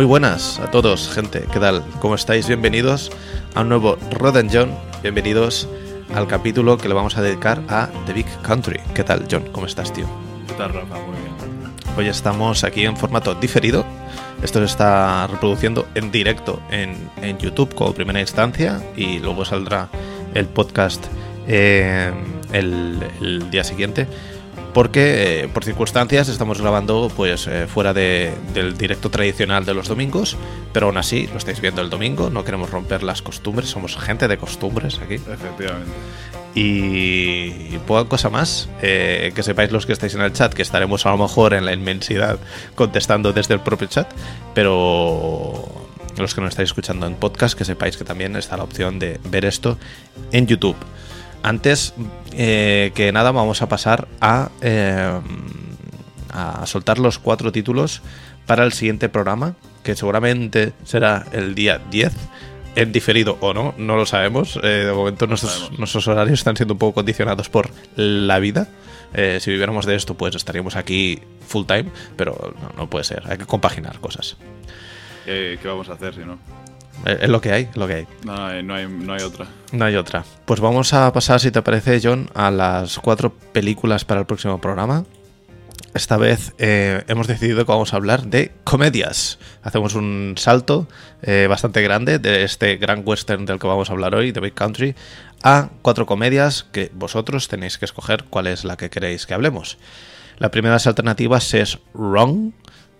Muy buenas a todos, gente. ¿Qué tal? ¿Cómo estáis? Bienvenidos a un nuevo Rod John. Bienvenidos al capítulo que le vamos a dedicar a The Big Country. ¿Qué tal, John? ¿Cómo estás, tío? ¿Qué tal, Rafa? Muy bien. Hoy estamos aquí en formato diferido. Esto se está reproduciendo en directo en, en YouTube como primera instancia y luego saldrá el podcast eh, el, el día siguiente porque eh, por circunstancias estamos grabando pues eh, fuera de, del directo tradicional de los domingos, pero aún así lo estáis viendo el domingo, no queremos romper las costumbres, somos gente de costumbres aquí. Efectivamente. Y, y poca cosa más, eh, que sepáis los que estáis en el chat, que estaremos a lo mejor en la inmensidad contestando desde el propio chat, pero los que nos estáis escuchando en podcast, que sepáis que también está la opción de ver esto en YouTube. Antes eh, que nada, vamos a pasar a, eh, a soltar los cuatro títulos para el siguiente programa, que seguramente será el día 10. En diferido o no, no lo sabemos. Eh, de momento nuestros, sabemos. nuestros horarios están siendo un poco condicionados por la vida. Eh, si viviéramos de esto, pues estaríamos aquí full time, pero no, no puede ser. Hay que compaginar cosas. ¿Qué, qué vamos a hacer si no? Eh, Es lo que hay, es lo que hay. No hay, no hay, no hay otra. No hay otra. Pues vamos a pasar, si te parece, John, a las cuatro películas para el próximo programa. Esta vez eh, hemos decidido que vamos a hablar de comedias. Hacemos un salto eh, bastante grande de este gran western del que vamos a hablar hoy, The Big Country, a cuatro comedias que vosotros tenéis que escoger cuál es la que queréis que hablemos. La primera de las alternativas es Wrong,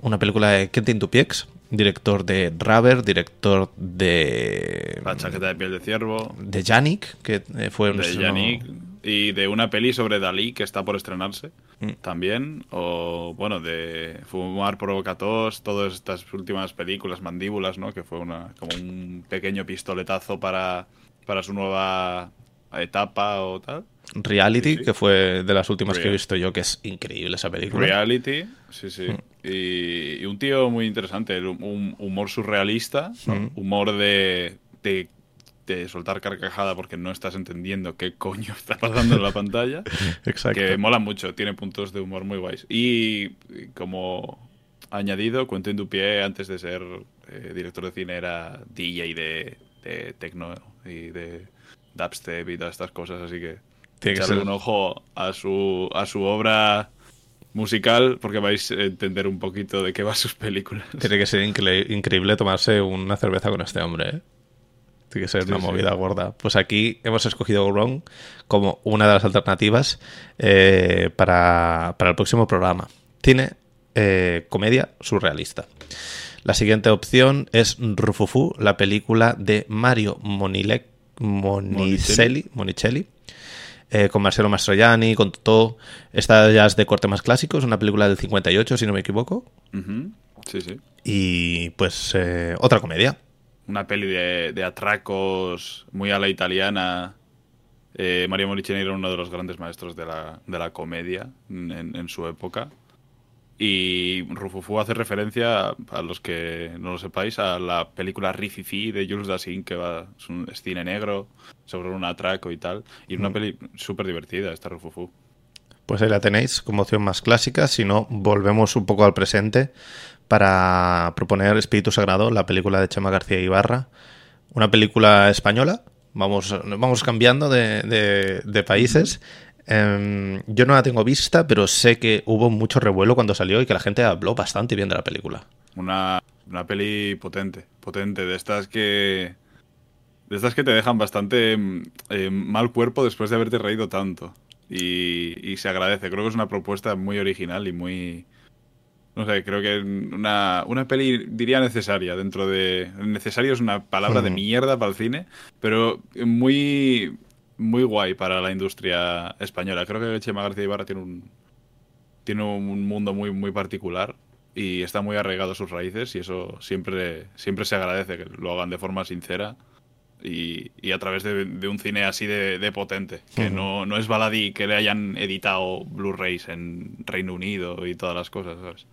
una película de Quentin Dupiex, director de Rubber, director de La chaqueta de piel de ciervo, de Yannick, que eh, fue un de Yannick y de una peli sobre Dalí que está por estrenarse Mm. también. O, bueno, de Fumar provoca tos, todas estas últimas películas, Mandíbulas, ¿no? Que fue una, como un pequeño pistoletazo para, para su nueva etapa o tal. Reality, Sí, sí. que fue de las últimas que he visto yo, que es increíble esa película. Reality, sí, sí. Mm. Y, y un tío muy interesante, un humor surrealista, ¿no? Humor de, de, de soltar carcajada porque no estás entendiendo qué coño está pasando en la pantalla, Exacto. que mola mucho, tiene puntos de humor muy guays. Y y como añadido, Quentin Dupié antes de ser eh, director de cine era DJ de, de techno y de dubstep y todas estas cosas, así que Tiene que echarle ser- un ojo a su, a su obra musical porque vais a entender un poquito de qué va sus películas. Tiene que ser incre- increíble tomarse una cerveza con este hombre, ¿eh? Tiene que ser Sí, una sí. movida gorda. Pues aquí hemos escogido Wrong como una de las alternativas eh, para, para el próximo programa. Cine, eh, comedia surrealista. La siguiente opción es Rufufu, la película de Mario Monile- Monicelli, Monicelli eh, con Marcelo Mastroianni, con todo. Esta ya es de corte más clásico, es una película del 58, si no me equivoco. Sí, sí. Y pues eh, otra comedia. Una peli de, de atracos muy a la italiana. Eh, Mario Monicelli era uno de los grandes maestros de la, de la comedia en, en su época. Y Rufufu hace referencia, a los que no lo sepáis, a la película Rififi de Jules Dassin, que va, es, un, es cine negro sobre un atraco y tal. Y una Mm. peli súper divertida, esta Rufufu. Pues ahí la tenéis como opción más clásica. Si no, volvemos un poco al presente para proponer Espíritu Sagrado, la película de Chema García Ibarra. Una película española. Vamos, vamos cambiando de, de- de países. Em, yo no la tengo vista, pero sé que hubo mucho revuelo cuando salió y que la gente habló bastante bien de la película. Una, una peli potente, potente, de estas que. De estas que te dejan bastante mm, eh, mal cuerpo después de haberte reído tanto. Y, y se agradece. Creo que es una propuesta muy original y muy. No sé, creo que una, una peli diría necesaria dentro de. Necesario es una palabra de mierda para el cine, pero muy. Muy guay para la industria española. Creo que Chema García Ibarra tiene un, tiene un mundo muy, muy particular y está muy arraigado a sus raíces y eso siempre, siempre se agradece que lo hagan de forma sincera y, y a través de, de un cine así de, de potente, que no, no es baladí que le hayan editado Blu-rays en Reino Unido y todas las cosas, ¿sabes?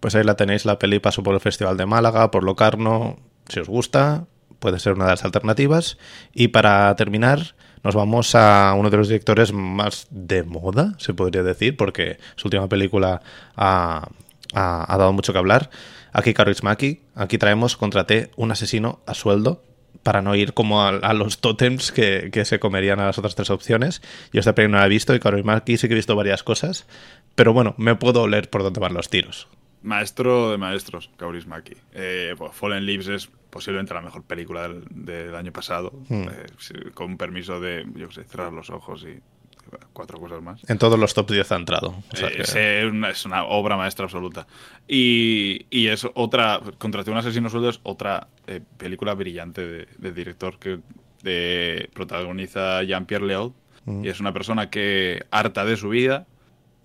Pues ahí la tenéis, la peli pasó por el Festival de Málaga, por Locarno. Si os gusta, puede ser una de las alternativas. Y para terminar, nos vamos a uno de los directores más de moda, se podría decir, porque su última película ha, dado mucho que hablar. Aquí Maki, aquí traemos Contraté un asesino a sueldo para no ir como a, los tótems que, se comerían a las otras tres opciones. Yo esta película no la he visto y Maki sí que he visto varias cosas, pero bueno, me puedo leer por dónde van los tiros. Maestro de maestros, Kaurismäki. Eh, pues Fallen Leaves es posiblemente la mejor película del, año pasado, hmm. eh, con permiso de, yo qué sé, cerrar los ojos y cuatro cosas más. En todos los top 10 ha entrado. Eh, es, una, obra maestra absoluta. Y, y es otra, Contraté un asesino sueldo es otra eh, película brillante de, director que protagoniza Jean-Pierre Léaud. Hmm. Y es una persona que, harta de su vida,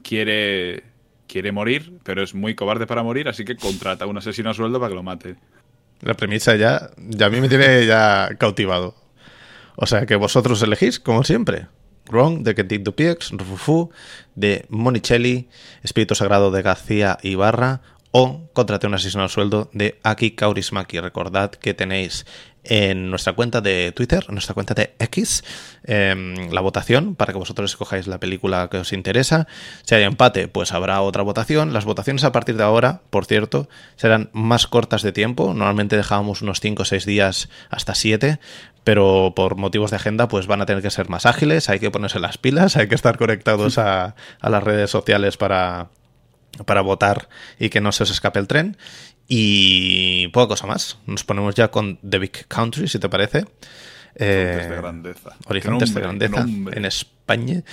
quiere quiere morir, pero es muy cobarde para morir, así que contrata a un asesino a sueldo para que lo mate. La premisa ya, ya a mí me tiene ya cautivado. O sea que vosotros elegís, como siempre. Wrong, de Kentic Dupiex, Rufufu, de Monicelli, Espíritu Sagrado de García Ibarra, o contrate un asesino al sueldo de Aki Kaurismaki. Recordad que tenéis en nuestra cuenta de Twitter, en nuestra cuenta de X, em, la votación para que vosotros escojáis la película que os interesa. Si hay empate, pues habrá otra votación. Las votaciones a partir de ahora, por cierto, serán más cortas de tiempo. Normalmente dejábamos unos 5 o 6 días hasta 7, pero por motivos de agenda pues van a tener que ser más ágiles, hay que ponerse las pilas, hay que estar conectados a, a las redes sociales para, para votar y que no se os escape el tren. Y poca cosa más. Nos ponemos ya con The Big Country, si te parece. Horizontes de eh, grandeza. Horizontes de grandeza en España.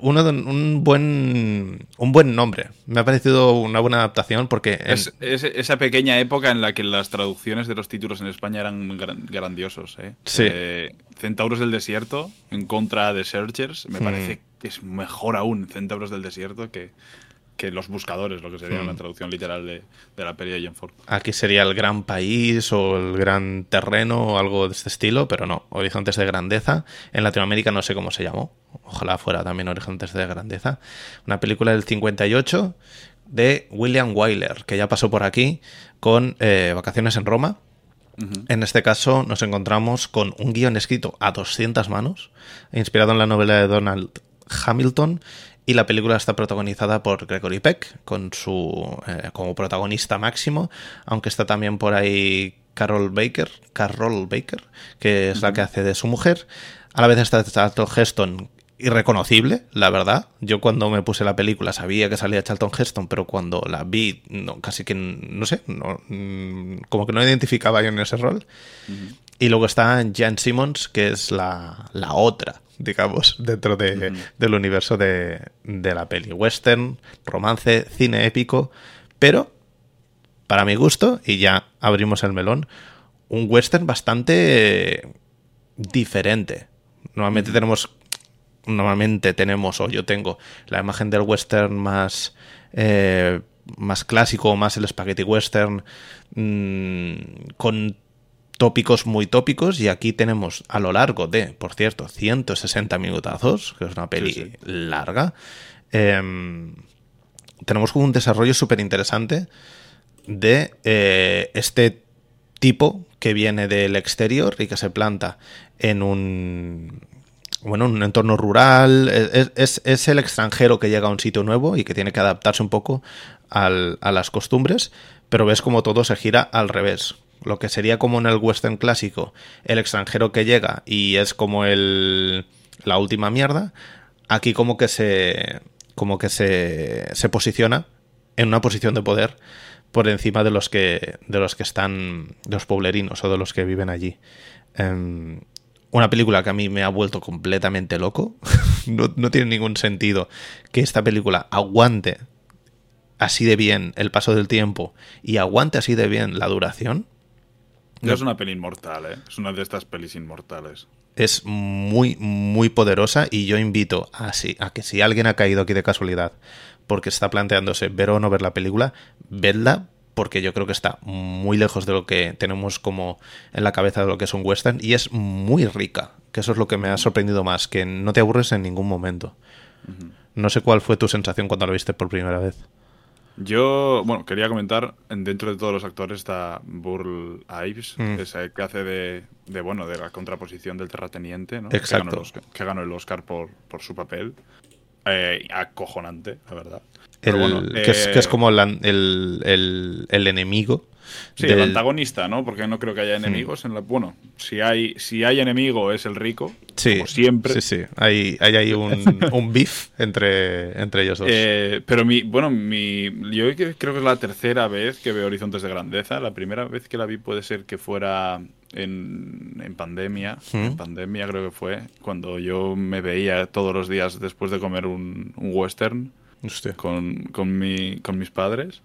uno de, un buen un buen nombre. Me ha parecido una buena adaptación porque es, esa pequeña época en la que las traducciones de los títulos en España eran grandiosos. ¿eh? Sí. Eh, Centauros del desierto en contra de Searchers me mm. parece que es mejor aún Centauros del desierto que que los buscadores, lo que sería una hmm. traducción literal de, la peli de John Ford. Aquí sería el gran país o el gran terreno o algo de este estilo, pero no, Horizontes de Grandeza. En Latinoamérica no sé cómo se llamó, ojalá fuera también Horizontes de Grandeza. Una película del 58 de William Wyler, que ya pasó por aquí con eh, Vacaciones en Roma. En este caso nos encontramos con un guion escrito a 200 manos, inspirado en la novela de Donald Hamilton y la película está protagonizada por Gregory Peck, con su, eh, como protagonista máximo, aunque está también por ahí Carol Baker, Carol Baker, que es la que hace de su mujer. A la vez está Charlton Heston, irreconocible, la verdad. Yo cuando me puse la película sabía que salía Charlton Heston, pero cuando la vi, no, casi que, no sé, no, mm, como que no identificaba yo en ese rol. Y luego está Jan Simmons, que es la, la otra digamos, dentro de, del universo de, de, la peli. Western, romance, cine épico, pero, para mi gusto, y ya abrimos el melón, un western bastante diferente. Normalmente tenemos, normalmente tenemos, o yo tengo, la imagen del western más... Eh, más clásico, más el spaghetti western, mm, con tópicos muy tópicos y aquí tenemos a lo largo de, por cierto, 160 minutazos, que es una peli larga, em, tenemos un desarrollo súper interesante de eh, este tipo que viene del exterior y que se planta en un bueno, un entorno rural, es, es, el extranjero que llega a un sitio nuevo y que tiene que adaptarse un poco al, a las costumbres, pero ves como todo se gira al revés lo que sería como en el western clásico, el extranjero que llega y es como el la última mierda, aquí como que se como que se, se posiciona en una posición de poder por encima de los que de los que están de los pueblerinos o de los que viven allí. Em, una película que a mí me ha vuelto completamente loco. no, no tiene ningún sentido que esta película aguante así de bien el paso del tiempo y aguante así de bien la duración no es una peli inmortal, ¿eh? Es una de estas pelis inmortales. Es muy, muy poderosa y yo invito a, a que si alguien ha caído aquí de casualidad porque está planteándose ver o no ver la película, vedla porque yo creo que está muy lejos de lo que tenemos como en la cabeza de lo que es un western y es muy rica, que eso es lo que me ha sorprendido más, que no te aburres en ningún momento. No sé cuál fue tu sensación cuando lo viste por primera vez. Yo, bueno, quería comentar, dentro de todos los actores está Burl Ives, Mm. ese que hace de, de, bueno, de la contraposición del terrateniente, ¿no? Exacto. Que ganó el Oscar, que ganó el Oscar por, por su papel. Eh, acojonante, la verdad. El- bueno, que, es, que es eh, como la- el, el- el enemigo. Sí, del- el antagonista, ¿no? Porque no creo que haya enemigos en la... Bueno, si hay, si hay enemigo es el rico, Sí, como siempre. Sí, sí. Hay, hay ahí un, un beef entre, entre ellos dos. Eh, pero mi, bueno, mi, yo cre- creo que es la tercera vez que veo Horizontes de Grandeza. La primera vez que la vi puede ser que fuera en, en pandemia. En ¿Mm? pandemia creo que fue cuando yo me veía todos los días después de comer un, un western con, con, mi, con mis padres.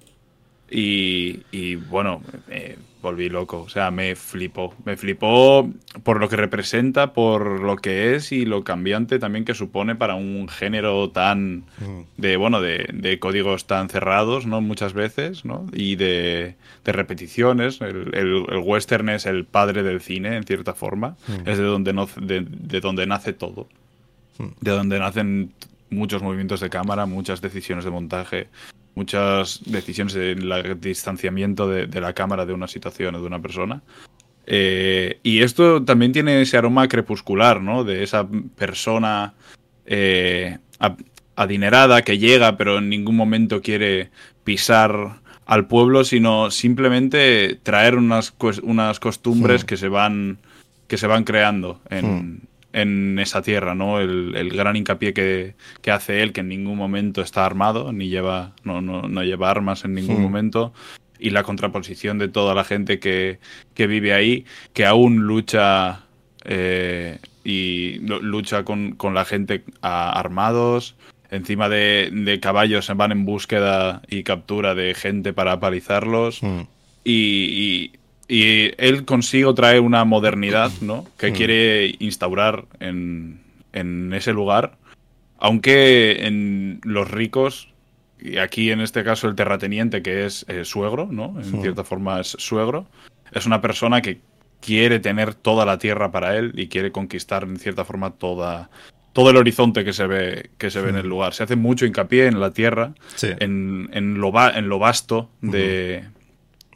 Y, y, bueno, me volví loco. O sea, me flipó. Me flipó por lo que representa, por lo que es y lo cambiante también que supone para un género tan Mm. de bueno de, de códigos tan cerrados no muchas veces no y de, de repeticiones el, el- el western es el padre del cine en cierta forma Mm. es de donde no, de, de donde nace todo Mm. de donde nacen muchos movimientos de cámara muchas decisiones de montaje muchas decisiones de la- distanciamiento de, de la cámara de una situación o de una persona Eh, y esto también tiene ese aroma crepuscular, ¿no? De esa persona eh, adinerada que llega, pero en ningún momento quiere pisar al pueblo, sino simplemente traer unas, unas costumbres Mm. que se van que se van creando en, Mm. En esa tierra, ¿no? El, el gran hincapié que, que hace él, que en ningún momento está armado, ni lleva, no, no, no lleva armas en ningún Mm. momento, y la contraposición de toda la gente que, que vive ahí, que aún lucha eh, y lucha con, con la gente a- armados, encima de, de caballos se van en búsqueda y captura de gente para apalizarlos Mm. y, y- y él consigo trae una modernidad ¿no? que Mm. quiere instaurar en, en ese lugar, aunque en los ricos, y aquí en este caso el terrateniente que es eh, suegro, ¿no? en Mm. cierta forma es suegro, es una persona que quiere tener toda la tierra para él y quiere conquistar en cierta forma toda todo el horizonte que se ve que se ve en el lugar. Se hace mucho hincapié en la tierra, Sí. en, en lo, va- en lo vasto de,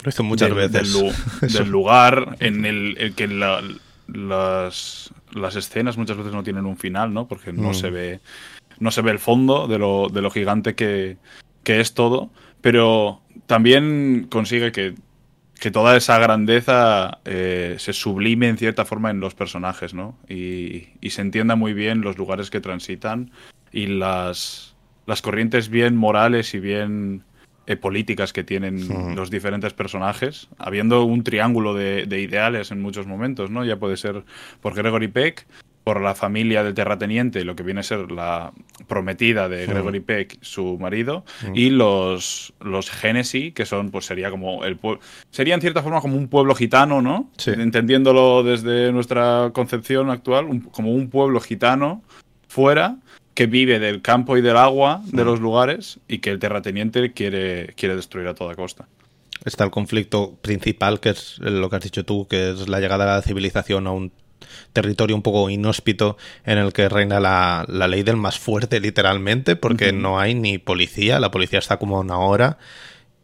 Lo hizo muchas del, veces. del lugar en el, el que la- las, las escenas muchas veces no tienen un final, ¿no? Porque no Mm. se ve no se ve el fondo de lo, de lo gigante que, que es todo, pero también consigue que, que toda esa grandeza eh, se sublime en cierta forma en los personajes, ¿no? Y, y se entienda muy bien los lugares que transitan y las, las corrientes bien morales y bien políticas que tienen los diferentes personajes, habiendo un triángulo de, de ideales en muchos momentos, ¿no? Ya puede ser por Gregory Peck, por la familia del terrateniente, lo que viene a ser la prometida de. Gregory Peck, su marido, y los, los Genesi, que son, pues sería como el pueblo. Sería en cierta forma como un pueblo gitano, ¿no? Entendiéndolo desde nuestra concepción actual, un- como un pueblo gitano fuera que vive del campo y del agua de Mm. los lugares y que el terrateniente quiere, quiere destruir a toda costa. Está el conflicto principal, que es lo que has dicho tú, que es la llegada de la civilización a un territorio un poco inhóspito en el que reina la, la ley del más fuerte, literalmente, porque no hay ni policía, la policía está como a una hora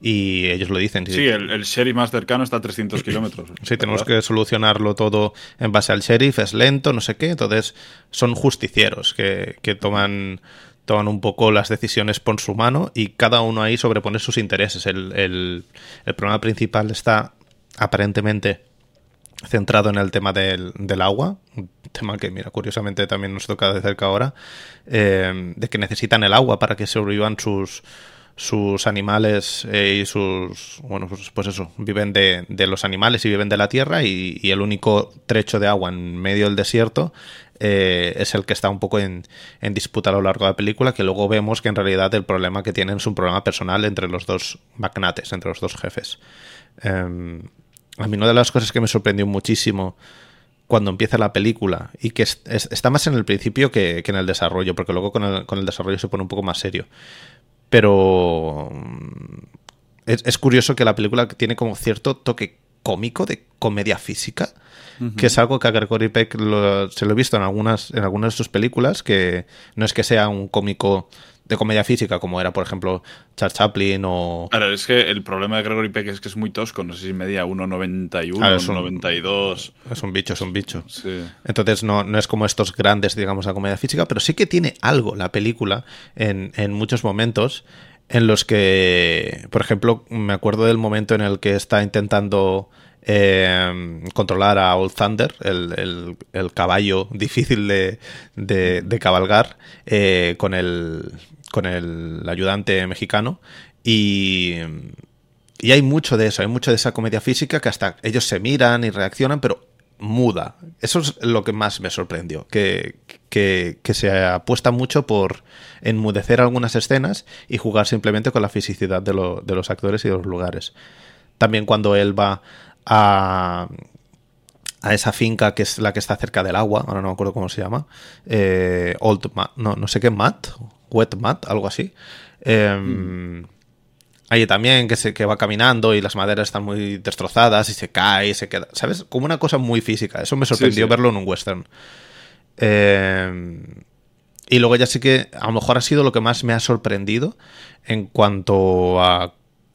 y ellos lo dicen. Sí, el, el sheriff más cercano está a 300 kilómetros. Sí, tenemos que solucionarlo todo en base al sheriff, es lento, no sé qué. Entonces, son justicieros que, que toman, toman un poco las decisiones por su mano y cada uno ahí sobrepone sus intereses. El, el- el problema principal está aparentemente centrado en el tema del, del agua, un tema que, mira, curiosamente también nos toca de cerca ahora, eh, de que necesitan el agua para que sobrevivan sus sus animales eh, y sus bueno pues, pues eso viven de, de los animales y viven de la tierra y, el único trecho de agua en medio del desierto eh, es el que está un poco en, en disputa a lo largo de la película que luego vemos que en realidad el problema que tienen es un problema personal entre los dos magnates entre los dos jefes Em, a mí una de las cosas que me sorprendió muchísimo cuando empieza la película y que es- es- está más en el principio que, que en el desarrollo, porque luego con el, con el desarrollo se pone un poco más serio. Pero mm, es, es curioso que la película tiene como cierto toque cómico de comedia física, que es algo que a Gregory Peck lo- se lo he visto en algunas, en algunas de sus películas, que no es que sea un cómico de comedia física, como era, por ejemplo, Charles Chaplin o... Claro, es que el problema de Gregory Peck es que es muy tosco, no sé si medía 1,91, Claro, es un- 1,92. Es un bicho, es un bicho. Sí. Entonces no, no es como estos grandes, digamos, la comedia física, pero sí que tiene algo la película en, en muchos momentos en los que, por ejemplo, me acuerdo del momento en el que está intentando eh, controlar a Old Thunder, el, el- caballo difícil de, de- cabalgar, eh, con, el, con el ayudante mexicano. Y, y hay mucho de eso, hay mucho de esa comedia física que hasta ellos se miran y reaccionan, pero muda. Eso es lo que más me sorprendió, que, que, que se apuesta mucho por enmudecer algunas escenas y jugar simplemente con la fisicidad de, de los actores y de los lugares. También cuando él va a, a esa finca que es la que está cerca del agua, ahora no me acuerdo cómo se llama, eh, Old Ma- no, no sé qué Mat, Wet Mat, algo así. Em, Ahí también que, se, que va caminando y las maderas están muy destrozadas y se cae y se queda, ¿sabes? Como una cosa muy física. Eso me sorprendió sí. verlo en un western. Eh, y luego ya sí que a lo mejor ha sido lo que más me ha sorprendido en cuanto a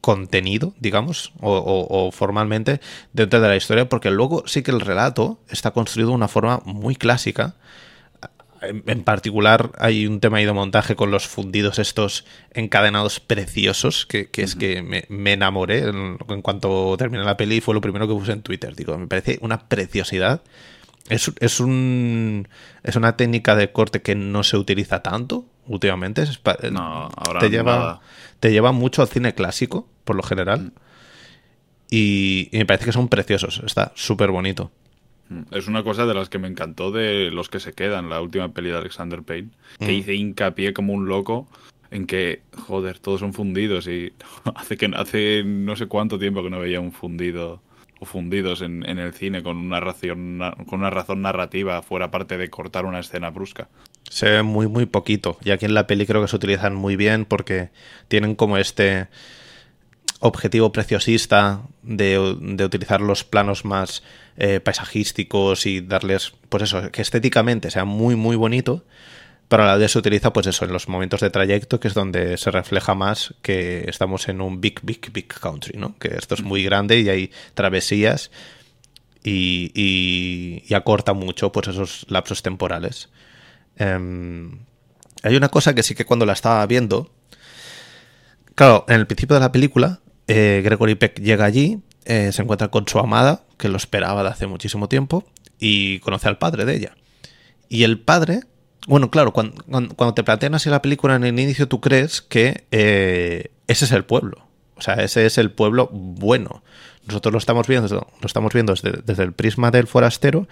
contenido, digamos, o, o- o formalmente dentro de la historia, porque luego sí que el relato está construido de una forma muy clásica. En, en particular hay un tema ahí de montaje con los fundidos estos encadenados preciosos, que, que es que me, me enamoré en, en cuanto terminé la peli, fue lo primero que puse en Twitter. Digo, me parece una preciosidad. Es, es, un, es una técnica de corte que no se utiliza tanto últimamente. Es pa- No, ahora te lleva, nada. te lleva mucho al cine clásico, por lo general. Y, y me parece que son preciosos. Está súper bonito. Es una cosa de las que me encantó de Los que se quedan, la última peli de Alexander Payne, que Mm. hice hincapié como un loco en que, joder, todos son fundidos y hace que hace no sé cuánto tiempo que no veía un fundido o fundidos en, en el cine con una razón con una razón narrativa fuera parte de cortar una escena brusca. Se ve muy, muy poquito. Y aquí en la peli creo que se utilizan muy bien porque tienen como este objetivo preciosista de, utilizar los planos más eh, paisajísticos y darles, pues eso, que estéticamente sea muy, muy bonito, pero a la vez se utiliza, pues eso, en los momentos de trayecto, que es donde se refleja más que estamos en un big, big, big country, ¿no? Que esto es muy grande y hay travesías y acorta mucho, pues esos lapsos temporales. Em, hay una cosa que sí que cuando la estaba viendo, claro, en el principio de la película, eh, Gregory Peck llega allí, eh, se encuentra con su amada, que lo esperaba de hace muchísimo tiempo, y conoce al padre de ella. Y el padre, bueno, claro, cuando, cuando, te plantean así la película en el inicio, tú crees que eh, ese es el pueblo. O sea, ese es el pueblo bueno. Nosotros lo estamos viendo, lo estamos viendo desde el prisma del forastero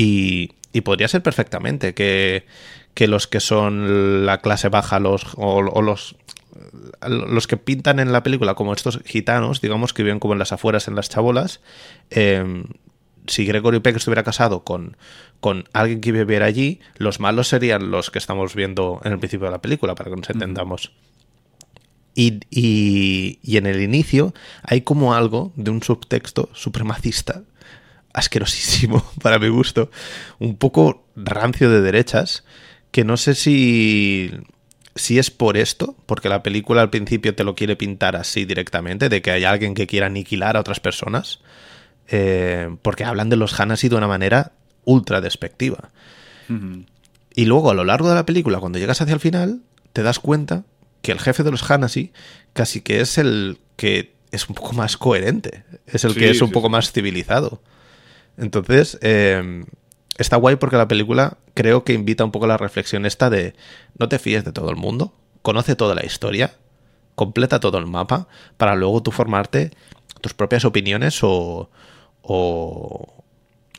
y, y podría ser perfectamente que, que los que son la clase baja los, o, o los, los que pintan en la película como estos gitanos, digamos, que viven como en las afueras, en las chabolas, eh, si Gregory Peck estuviera casado con, con alguien que viviera allí, los malos serían los que estamos viendo en el principio de la película, para que nos entendamos. Y, y- y en el inicio hay como algo de un subtexto supremacista, asquerosísimo para mi gusto, un poco rancio de derechas, que no sé si, si es por esto, porque la película al principio te lo quiere pintar así directamente, de que hay alguien que quiera aniquilar a otras personas, eh, porque hablan de los Hanasi de una manera ultra despectiva. Y luego a lo largo de la película, cuando llegas hacia el final, te das cuenta que el jefe de los Hanasi casi que es el que es un poco más coherente, es el Sí, que es un sí, poco sí. más civilizado. Entonces, eh, está guay porque la película creo que invita un poco a la reflexión esta de no te fíes de todo el mundo, conoce toda la historia, completa todo el mapa, para luego tú formarte tus propias opiniones o, o,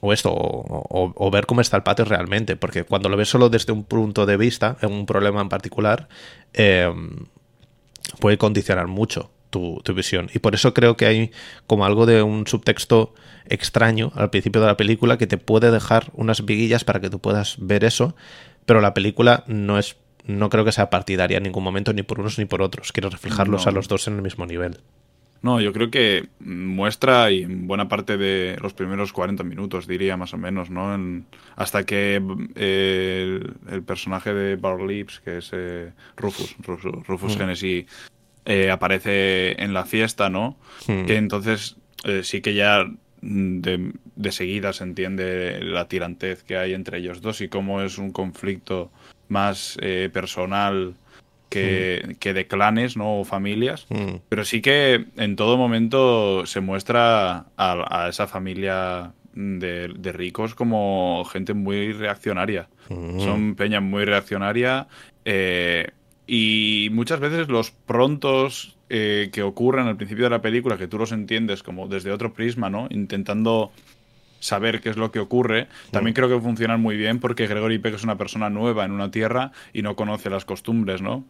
o esto, o, o- ver cómo está el patio realmente, porque cuando lo ves solo desde un punto de vista, en un problema en particular, eh, puede condicionar mucho tu, tu visión. Y por eso creo que hay como algo de un subtexto extraño al principio de la película que te puede dejar unas viguillas para que tú puedas ver eso, pero la película no es no creo que sea partidaria en ningún momento ni por unos ni por otros. Quiero reflejarlos No. a los dos en el mismo nivel. No, yo creo que muestra y en buena parte de los primeros 40 minutos, diría más o menos, ¿no? En- hasta que eh, el, el personaje de Bar Lips, que es eh, Rufus, Rufus, Rufus Mm. Eh, aparece en la fiesta, ¿no? Mm. Que entonces sí que ya de, de seguida se entiende la tirantez que hay entre ellos dos y cómo es un conflicto más eh, personal que, que de clanes, ¿no? O familias. Mm. Pero sí que en todo momento se muestra a, a esa familia de, de ricos como gente muy reaccionaria. Mm. Son peña muy reaccionaria eh, y muchas veces los prontos eh, que ocurren al principio de la película, que tú los entiendes como desde otro prisma, ¿no? Intentando saber qué es lo que ocurre, también creo que funcionan muy bien porque Gregory Peck es una persona nueva en una tierra y no conoce las costumbres, ¿no?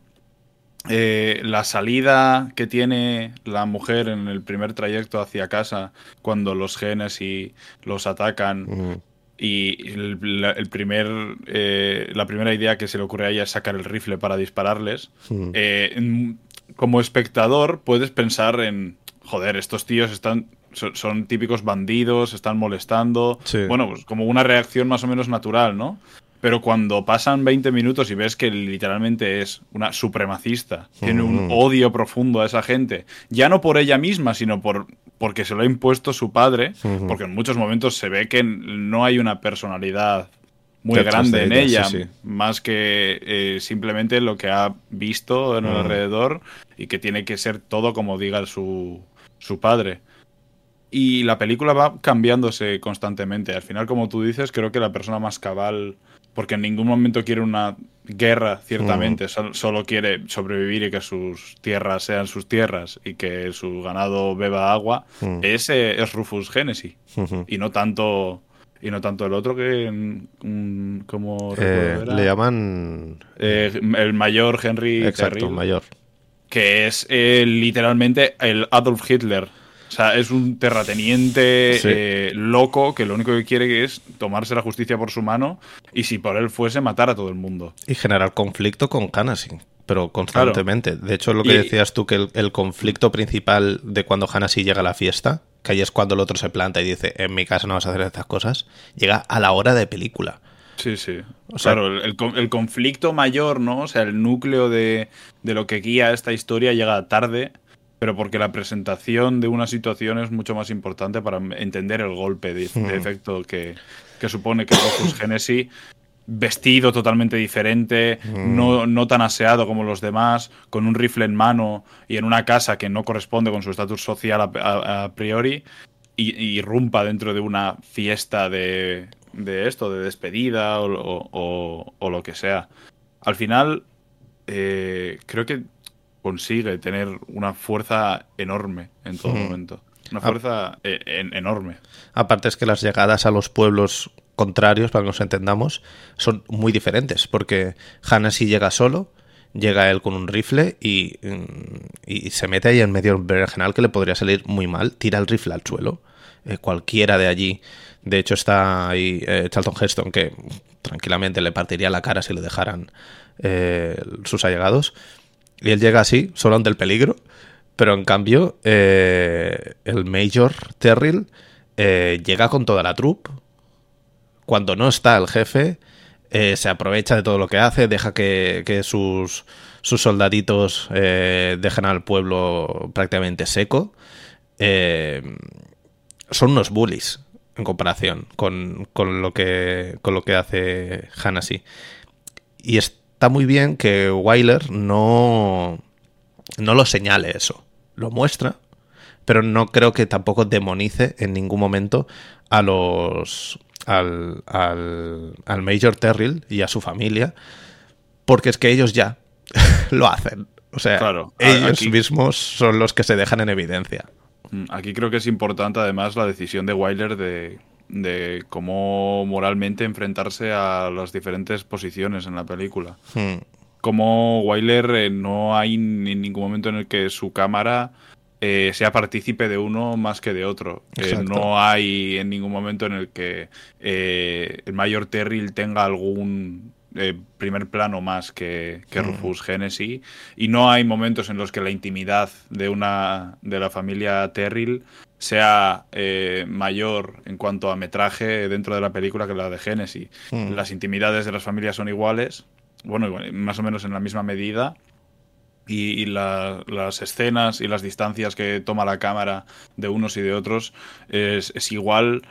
Eh, la salida que tiene la mujer en el primer trayecto hacia casa cuando los genes y los atacan Mm. Y el, la, el primer, eh, la primera idea que se le ocurre a ella es sacar el rifle para dispararles. Mm. Eh, como espectador puedes pensar en, joder, estos tíos están son, son típicos bandidos, están molestando. Sí. Bueno, pues como una reacción más o menos natural, ¿no? Pero cuando pasan 20 minutos y ves que literalmente es una supremacista, tiene un Mm. odio profundo a esa gente, ya no por ella misma, sino por porque se lo ha impuesto su padre, porque en muchos momentos se ve que no hay una personalidad muy Detrás grande de en ella, ella, sí, sí. más que eh, simplemente lo que ha visto en el Mm. alrededor y que tiene que ser todo como diga su, su padre. Y la película va cambiándose constantemente. Al final, como tú dices, creo que la persona más cabal, porque en ningún momento quiere una guerra, ciertamente, sol- solo quiere sobrevivir y que sus tierras sean sus tierras y que su ganado beba agua, Mm. ese es Rufus Genesis. Y no tanto y no tanto el otro que mm, como Eh, le llaman. Eh, el mayor Henry Exacto, Terrill, mayor. que es eh, literalmente el Adolf Hitler. O sea, es un terrateniente Sí. eh, loco que lo único que quiere es tomarse la justicia por su mano y si por él fuese matar a todo el mundo. Y generar conflicto con Hanasi, pero constantemente. De hecho, lo que Y- decías tú, que el, el conflicto principal de cuando Hanasi llega a la fiesta, que ahí es cuando el otro se planta y dice, en mi casa no vas a hacer estas cosas, llega a la hora de película. Sí, sí. O sea- claro, el, el con- el conflicto mayor, ¿no? O sea, el núcleo de, de lo que guía esta historia llega tarde, pero porque la presentación de una situación es mucho más importante para entender el golpe de, de Hmm. efecto que, que supone que Rufus Genesis, vestido totalmente diferente, Hmm. no, no tan aseado como los demás, con un rifle en mano y en una casa que no corresponde con su estatus social a, a- a priori, y, y irrumpa dentro de una fiesta de, de esto, de despedida o, o- o- o lo que sea. Al final, eh, creo que consigue tener una fuerza enorme en todo momento. Una Ah. fuerza eh, en- enorme. Aparte es que las llegadas a los pueblos contrarios, para que nos entendamos, son muy diferentes, porque Hanasi llega solo, llega él con un rifle y, mm, y se mete ahí en medio del berenjenal que le podría salir muy mal, tira el rifle al suelo, eh, cualquiera de allí. De hecho está ahí eh, Charlton Heston que tranquilamente le partiría la cara si le dejaran eh, sus allegados. Y él llega así, solo ante el peligro. Pero en cambio, eh, el Major Terrill eh, llega con toda la troupe. Cuando no está el jefe, eh, se aprovecha de todo lo que hace, deja que, que sus, sus soldaditos dejen al pueblo prácticamente seco. Son unos bullies en comparación con, con lo, que, con lo que hace Hanasi. Y está muy bien que Wyler no, no lo señale eso. Lo muestra, pero no creo que tampoco demonice en ningún momento a los al, al, al Major Terrill y a su familia, porque es que ellos ya lo hacen. O sea, Claro, ellos aquí- mismos son los que se dejan en evidencia. Mm, Aquí creo que es importante además la decisión de Wyler de, de cómo moralmente enfrentarse a las diferentes posiciones en la película. Hmm. Como Wyler eh, no hay ni ningún momento en el que su cámara eh, sea partícipe de uno más que de otro. Eh, no hay en ningún momento en el que eh, el mayor Terrill tenga algún eh, primer plano más que, que Rufus Genesis y no hay momentos en los que la intimidad de una de la familia Terrill sea eh, mayor en cuanto a metraje dentro de la película que la de Genesis. Mm. Las intimidades de las familias son iguales, bueno, más o menos en la misma medida. Y, y la- las escenas y las distancias que toma la cámara de unos y de otros es, es igual,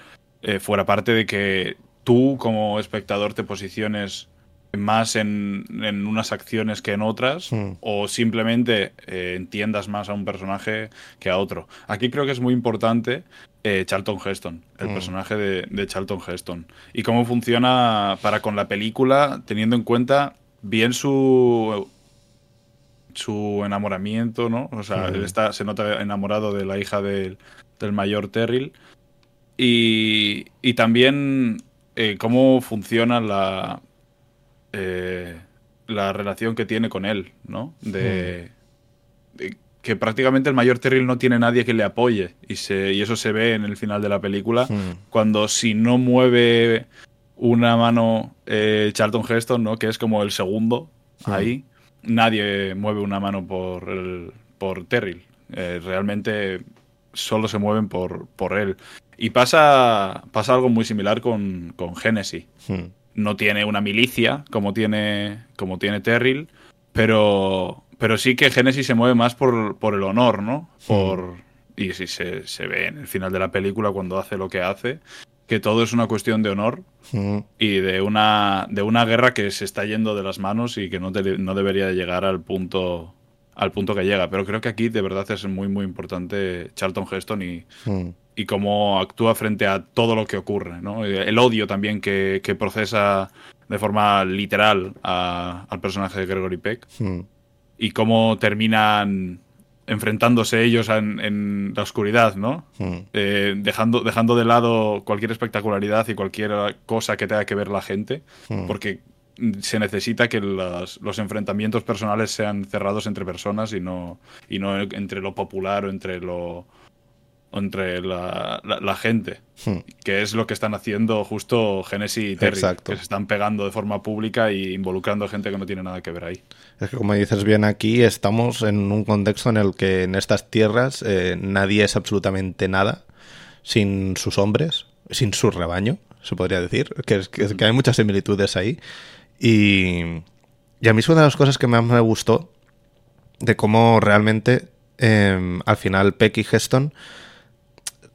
eh, fuera parte de que tú como espectador te posiciones más en, en unas acciones que en otras Mm. o simplemente eh, entiendas más a un personaje que a otro. Aquí creo que es muy importante eh, Charlton Heston, el Mm. personaje de, de Charlton Heston, y cómo funciona para con la película, teniendo en cuenta bien su su enamoramiento, ¿no? O sea, Mm. él está, se nota enamorado de la hija del, del mayor Terrill. Y, y también eh, cómo funciona la, eh, la relación que tiene con él, ¿no? De, de que prácticamente el mayor Terrill no tiene nadie que le apoye. Y, se, y eso se ve en el final de la película. Mm. Cuando si no mueve una mano eh, Charlton Heston, ¿no? Que es como el segundo Mm. ahí. Nadie mueve una mano por, el, por Terrill. Eh, realmente solo se mueven por, por él. Y pasa, pasa algo muy similar con, con Genesis Mm. No tiene una milicia como tiene, como tiene Terrill, pero, pero sí que Genesis se mueve más por, por el honor, ¿no? Por, y sí se, se ve en el final de la película cuando hace lo que hace, que todo es una cuestión de honor y de una, de una guerra que se está yendo de las manos y que no, te- no debería de llegar al punto al punto que llega. Pero creo que aquí de verdad es muy muy importante Charlton Heston y. y cómo actúa frente a todo lo que ocurre, ¿no? El odio también que, que procesa de forma literal a- al personaje de Gregory Peck Mm. y cómo terminan enfrentándose ellos en, en la oscuridad, ¿no? Mm. Eh, dejando, dejando de lado cualquier espectacularidad y cualquier cosa que tenga que ver la gente, Mm. porque se necesita que las- los enfrentamientos personales sean cerrados entre personas y no, y no entre lo popular o entre lo entre la, la- la gente, Mm. que es lo que están haciendo justo Genesis y Terry, Exacto. que se están pegando de forma pública y involucrando a gente que no tiene nada que ver ahí. Es que como dices bien aquí, estamos en un contexto en el que en estas tierras eh, nadie es absolutamente nada sin sus hombres, sin su rebaño, se podría decir, que, es- que, hay muchas similitudes ahí. Y, y a mí es una de las cosas que más me gustó de cómo realmente eh, al final Peck y Heston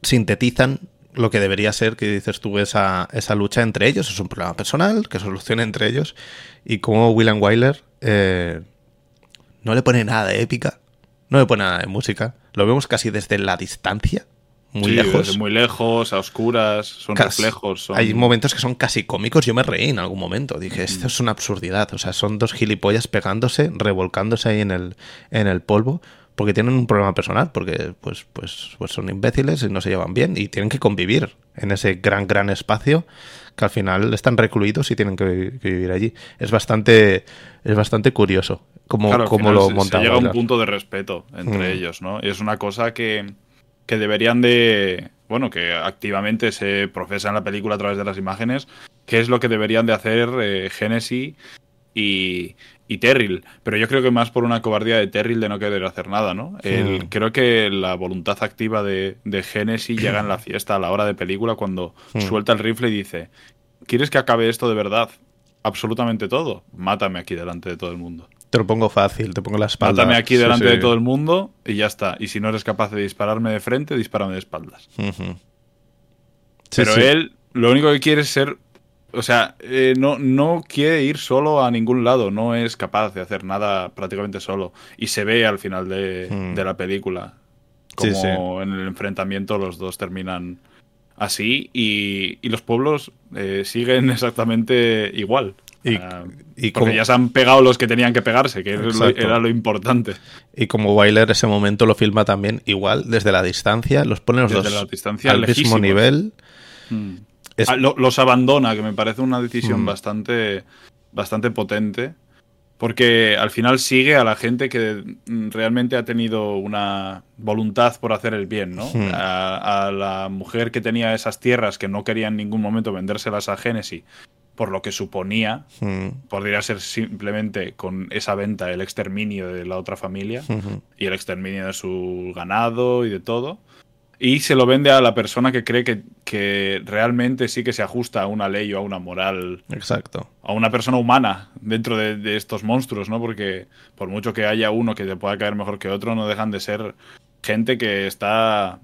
sintetizan lo que debería ser, que dices tú, esa, esa lucha entre ellos. Es un problema personal que solucione entre ellos. Y como William Wyler eh, no le pone nada de épica, no le pone nada de música. Lo vemos casi desde la distancia, muy Sí, lejos. desde muy lejos, a oscuras, son Casi- reflejos. son- Hay momentos que son casi cómicos. Yo me reí en algún momento. Dije, esto es una absurdidad. O sea, son dos gilipollas pegándose, revolcándose ahí en el, en el polvo, porque tienen un problema personal, porque pues, pues, pues son imbéciles y no se llevan bien y tienen que convivir en ese gran, gran espacio que al final están recluidos y tienen que, que vivir allí. Es bastante, es bastante curioso cómo, Claro, cómo lo se- monta Se llega a un punto de respeto entre Mm. ellos, ¿no? Y es una cosa que, que deberían de. Bueno, que activamente se profesa en la película a través de las imágenes, que es lo que deberían de hacer eh, Genesis y, y Terrill. Pero yo creo que más por una cobardía de Terrill de no querer hacer nada, ¿no? El-. Creo que la voluntad activa de, de Genesis llega en la fiesta a la hora de película cuando suelta el rifle y dice: ¿Quieres que acabe esto de verdad? Absolutamente todo. Mátame aquí delante de todo el mundo. Te lo pongo fácil, te pongo la espalda. Mátame aquí delante sí. de todo el mundo y ya está. Y si no eres capaz de dispararme de frente, dispárame de espaldas. Pero él lo único que quiere es ser. O sea, eh, no, no quiere ir solo a ningún lado. No es capaz de hacer nada prácticamente solo. Y se ve al final de, Mm. de la película. Sí, Como en el enfrentamiento los dos terminan así. Y, y los pueblos eh, siguen exactamente igual. Y- Ah, y porque como- ya se han pegado los que tenían que pegarse, que era lo, Exacto. era lo importante. Y como Wyler ese momento lo filma también igual, desde la distancia, los pone los Desde dos la distancia, al mismo nivel. Mm. Es- Ah, lo- los abandona, que me parece una decisión Mm. bastante, bastante potente. Porque al final sigue a la gente que mm, realmente ha tenido una voluntad por hacer el bien, ¿no? Mm. A, a la mujer que tenía esas tierras que no quería en ningún momento vendérselas a Genesis por lo que suponía. Mm. Podría ser simplemente con esa venta el exterminio de la otra familia y el exterminio de su ganado y de todo. Y se lo vende a la persona que cree que, que realmente sí que se ajusta a una ley o a una moral Exacto. a una persona humana dentro de, de estos monstruos, ¿no? Porque por mucho que haya uno que te pueda caer mejor que otro, no dejan de ser gente que está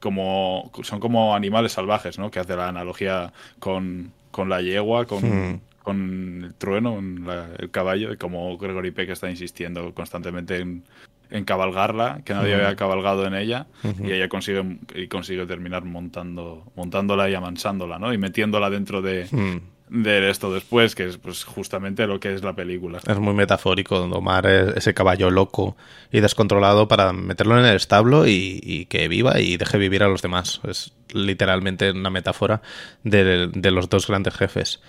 como. son como animales salvajes, ¿no? Que hace la analogía con, con la yegua, con, Hmm. con el trueno, la- el caballo, y como Gregory Peck está insistiendo constantemente en, en cabalgarla, que nadie había cabalgado en ella, y ella consigue, y consigue terminar montando, montándola y amansándola, ¿no? Y metiéndola dentro de, Mm. de esto después, que es pues justamente lo que es la película. Es muy metafórico domar ese caballo loco y descontrolado para meterlo en el establo y, y que viva y deje vivir a los demás. Es literalmente una metáfora de, de los dos grandes jefes.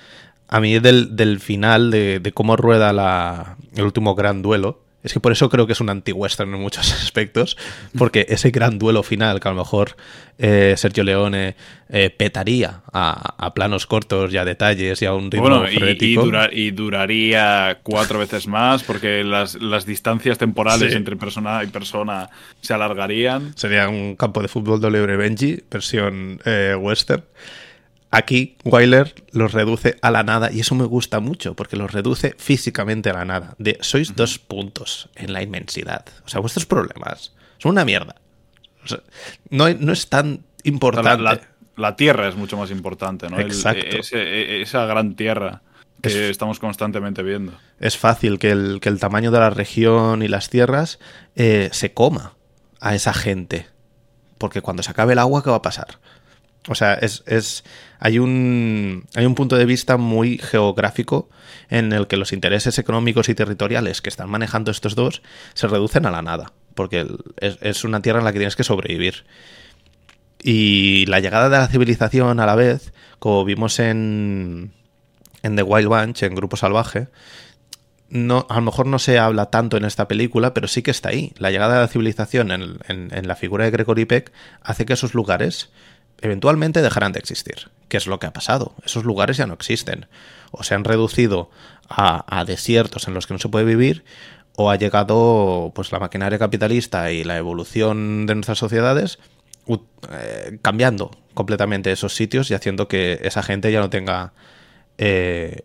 A mí del, del final, de, de cómo rueda la, el último gran duelo, es que por eso creo que es un anti-western en muchos aspectos, porque ese gran duelo final que a lo mejor eh, Sergio Leone eh, petaría a, a planos cortos y a detalles y a un ritmo Bueno, y, y dura- y duraría cuatro veces más porque las, las distancias temporales Sí. entre persona y persona se alargarían. Sería un campo de fútbol Oliver Benji, versión eh, western. Aquí Wyler los reduce a la nada y eso me gusta mucho porque los reduce físicamente a la nada. De sois dos puntos en la inmensidad. O sea, vuestros problemas son una mierda. O sea, no, no es tan importante. La, la- la tierra es mucho más importante, ¿no? El- Exacto. ese- e- esa gran tierra que Es- estamos constantemente viendo. Es fácil que el, que el tamaño de la región y las tierras eh, se coma a esa gente. Porque cuando se acabe el agua, ¿qué va a pasar? O sea, es, es, hay, un, hay un punto de vista muy geográfico en el que los intereses económicos y territoriales que están manejando estos dos se reducen a la nada. Porque es, es una tierra en la que tienes que sobrevivir. Y la llegada de la civilización a la vez, como vimos en, en The Wild Bunch, en Grupo Salvaje, no, a lo mejor no se habla tanto en esta película, pero sí que está ahí. La llegada de la civilización en, en- en la figura de Gregory Peck hace que esos lugares eventualmente dejarán de existir. ¿Qué es lo que ha pasado? Esos lugares ya no existen. O se han reducido a, desiertos en los que no se puede vivir, o ha llegado pues la maquinaria capitalista y la evolución de nuestras sociedades eh, cambiando completamente esos sitios y haciendo que esa gente ya no tenga eh,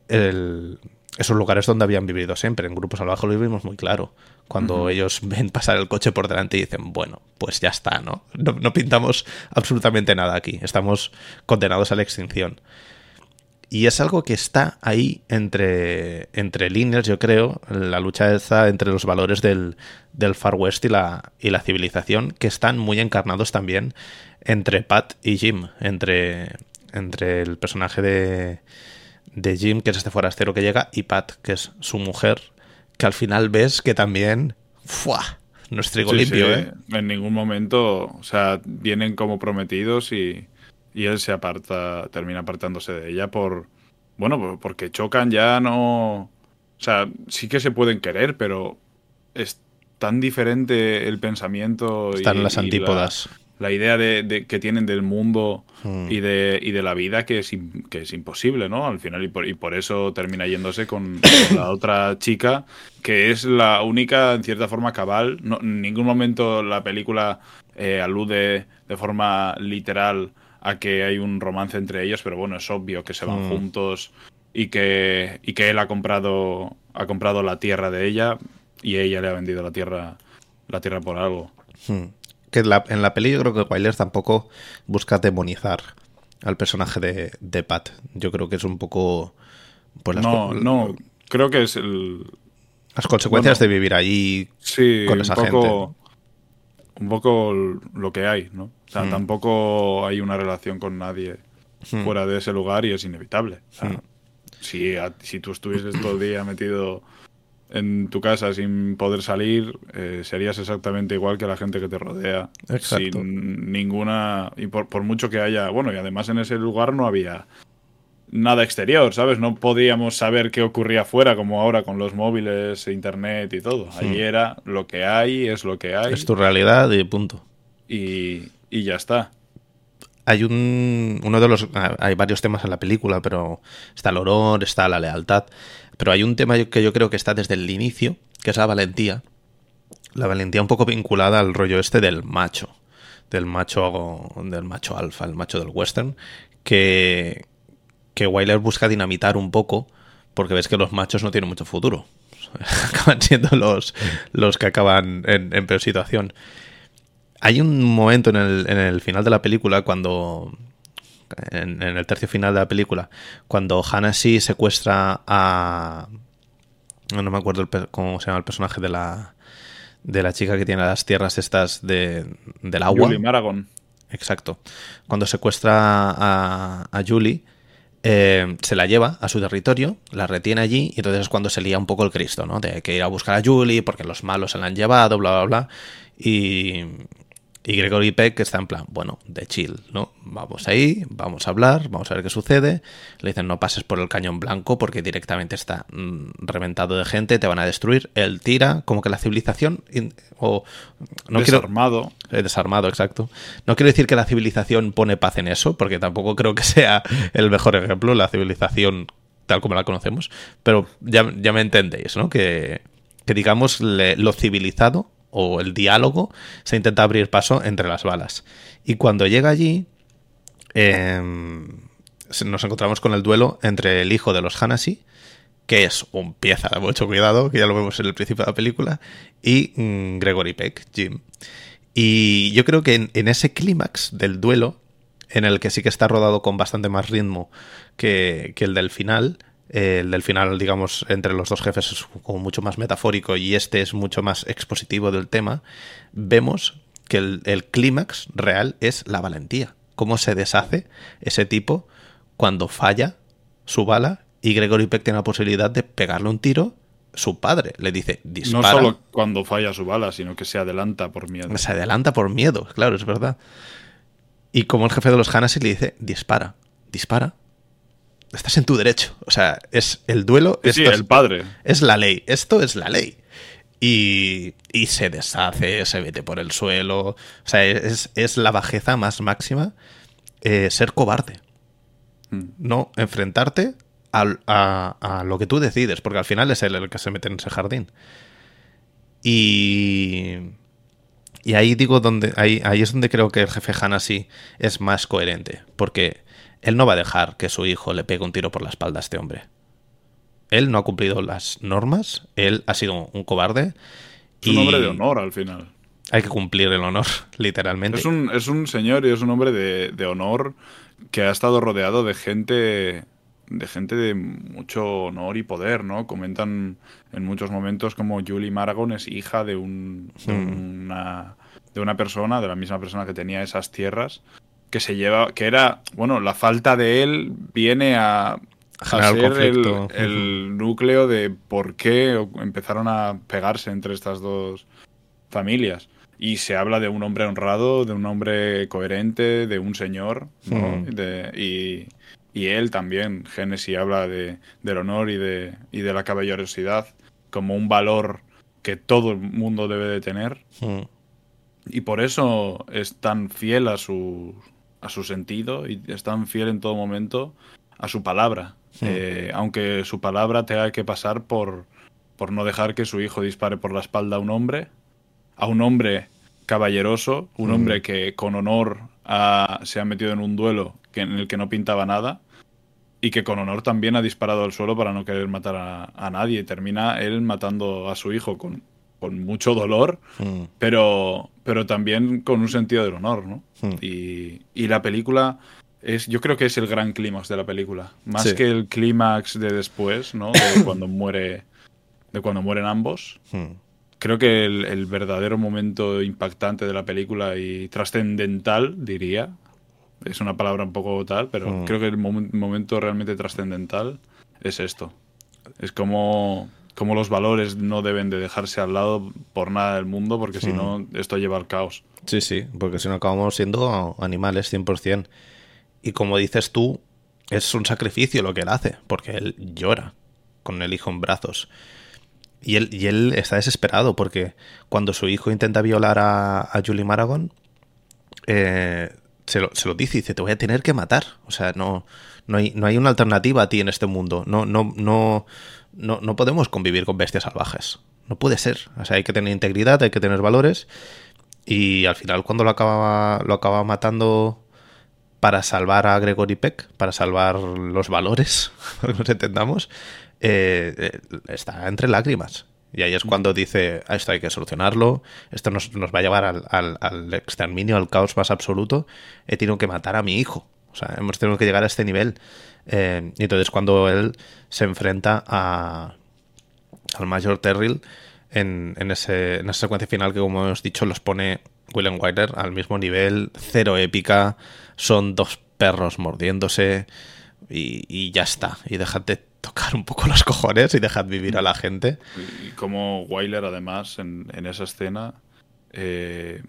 esos lugares donde habían vivido siempre. En grupos salvajes lo vivimos muy claro. Cuando ellos ven pasar el coche por delante y dicen, bueno, pues ya está, ¿no? No, no pintamos absolutamente nada aquí. Estamos condenados a la extinción. Y es algo que está ahí entre, entre líneas, yo creo. La lucha está entre los valores del, del Far West y la, y la civilización, que están muy encarnados también entre Pat y Jim. Entre, entre el personaje de, de Jim, que es este forastero que llega, y Pat, que es su mujer, que al final ves que también. ¡Fua! No es trigo Sí, limpio, sí, ¿eh? En ningún momento, o sea, vienen como prometidos y, y él se aparta, termina apartándose de ella por, bueno, por- porque chocan ya no, o sea, sí que se pueden querer, pero es tan diferente el pensamiento Están y, las y la- antípodas. La, idea de, de- que tienen del mundo Hmm. y de, y de la vida que es, que es imposible, ¿no? Al final, y por, y por eso termina yéndose con, con la otra chica, que es la única, en cierta forma, cabal. No, en ningún momento la película eh, alude de forma literal a que hay un romance entre ellos, pero bueno, es obvio que se van Mm. juntos y que, y que él ha comprado, ha comprado la tierra de ella y ella le ha vendido la tierra, la tierra por algo. Hmm. Que la- en la peli yo creo que Wyler tampoco busca demonizar al personaje de, de Pat. Yo creo que es un poco. Pues las, No, no, creo que es el, las consecuencias bueno. de vivir allí. Sí, con esa un poco, un poco lo que hay, ¿no? O sea, Mm. tampoco hay una relación con nadie Hmm. fuera de ese lugar y es inevitable. O sea, Mm. si, a- si tú estuvieses todo el día metido en tu casa sin poder salir, eh, serías exactamente igual que la gente que te rodea. Exacto. Sin ninguna... Y por, por mucho que haya... Bueno, y además en ese lugar no había nada exterior, ¿sabes? No podíamos saber qué ocurría afuera, como ahora con los móviles, e internet y todo. Allí era lo que hay, es lo que hay Es tu realidad y punto. y, y ya está. hay un, uno de los, hay varios temas en la película, pero está el honor, está la lealtad, pero hay un tema que yo creo que está desde el inicio, que es la valentía, la valentía un poco vinculada al rollo este del macho, del macho, del macho alfa, el macho del western, que, que Wyler busca dinamitar un poco, porque ves que los machos no tienen mucho futuro. acaban siendo los, los que acaban en, en peor situación. Hay un momento en el, en el final de la película cuando. En, el tercio final de la película, cuando Hanashi secuestra a. No me acuerdo cómo se llama el personaje de la. De la chica que tiene las tierras estas de, del agua. Julie Maragon. Exacto. Cuando secuestra a, a Julie, eh, se la lleva a su territorio, la retiene allí, y entonces es cuando se lía un poco el Cristo, ¿no? De que ir a buscar a Julie porque los malos se la han llevado, bla, bla, bla. Y, y Gregory Peck está en plan, bueno, de chill, ¿no? Vamos ahí, vamos a hablar, vamos a ver qué sucede. Le dicen, no pases por el cañón blanco porque directamente está mm, reventado de gente, te van a destruir. Él tira, como que la civilización. o, no desarmado. Eh, desarmado, exacto. No quiero decir que la civilización pone paz en eso, porque tampoco creo que sea el mejor ejemplo, la civilización tal como la conocemos. Pero ya, ya me entendéis, ¿no? Que, que digamos, lo civilizado o el diálogo se intenta abrir paso entre las balas. Y cuando llega allí, em, nos encontramos con el duelo entre el hijo de los Hanasi, que es un pieza de mucho cuidado, que ya lo vemos en el principio de la película, y mm, Gregory Peck, Jim. Y yo creo que en, ese clímax del duelo, en el que sí que está rodado con bastante más ritmo que el del final, el del final, digamos, entre los dos jefes es como mucho más metafórico y este es mucho más expositivo del tema, vemos que el, clímax real es la valentía. Cómo se deshace ese tipo cuando falla su bala y Gregory Peck tiene la posibilidad de pegarle un tiro. Su padre le dice, dispara. No solo cuando falla su bala, sino que se adelanta por miedo. Se adelanta por miedo, claro, es verdad. Y como el jefe de los Hanasi le dice, dispara, dispara, estás en tu derecho. O sea, es el duelo. Sí, el padre. Es la ley. Esto es la ley. Y, y, se deshace, se vete por el suelo. O sea, es, es la bajeza más máxima eh, ser cobarde. Mm. No enfrentarte a, a, lo que tú decides, porque al final es él el que se mete en ese jardín. Y. Y ahí digo donde. Ahí, ahí es donde creo que el jefe Hanasi es más coherente. Porque él no va a dejar que su hijo le pegue un tiro por la espalda a este hombre. Él no ha cumplido las normas, él ha sido un cobarde. Es un hombre de honor al final. Hay que cumplir el honor, literalmente. Es un, es un señor y es un hombre de, honor que ha estado rodeado de gente de gente de mucho honor y poder, ¿no? Comentan en muchos momentos como Julie Maragon es hija de, un, de, hmm. una, de una persona, de la misma persona que tenía esas tierras, que se lleva, que era, bueno, la falta de él viene a, ser el, núcleo de por qué empezaron a pegarse entre estas dos familias. Y se habla de un hombre honrado, de un hombre coherente, de un señor, y, y, él también, Génesis, habla de, del honor y de, y de la caballerosidad como un valor que todo el mundo debe de tener. Y por eso es tan fiel a sus, a su sentido y es tan fiel en todo momento a su palabra. Eh, aunque su palabra tenga que pasar por, por no dejar que su hijo dispare por la espalda a un hombre, a un hombre caballeroso, un mm. hombre que con honor se ha metido en un duelo que, en el que no pintaba nada y que con honor también ha disparado al suelo para no querer matar a, a nadie. Termina él matando a su hijo con, con mucho dolor, mm. pero, pero también con un sentido del honor, ¿no? Mm. Y, y, la película es, yo creo que es el gran clímax de la película, más que el clímax de después, ¿no? De cuando muere, de cuando mueren ambos. Mm. Creo que el, verdadero momento impactante de la película y trascendental, diría, es una palabra un poco tal, pero creo que el momento realmente trascendental es esto. Es como como los valores no deben de dejarse al lado por nada del mundo, porque si no, hmm. esto lleva al caos. Sí, sí, porque si no acabamos siendo animales 100%. Y como dices tú, es un sacrificio lo que él hace, porque él llora con el hijo en brazos. Y él, y él está desesperado, porque cuando su hijo intenta violar a, Julie Maragon, eh, se lo, se lo dice, dice, te voy a tener que matar. O sea, no, no, hay, no hay una alternativa a ti en este mundo. No, no, no, no, no podemos convivir con bestias salvajes. No puede ser. O sea, hay que tener integridad, hay que tener valores. Y al final, cuando lo acaba, lo acaba matando para salvar a Gregory Peck, para salvar los valores, nos entendamos, eh, eh, está entre lágrimas. Y ahí es cuando dice, "Ah, esto hay que solucionarlo, esto nos, nos va a llevar al, al- al exterminio, al caos más absoluto, he tenido que matar a mi hijo. O sea, hemos tenido que llegar a este nivel. Eh, y entonces cuando él se enfrenta a, al Major Terrill en, en, ese, en esa secuencia final que, como hemos dicho, los pone William Wyler al mismo nivel, cero épica, son dos perros mordiéndose y, ya está. Y dejad de tocar un poco los cojones y dejad vivir a la gente. Y como Wyler, además, en, en esa escena, eh,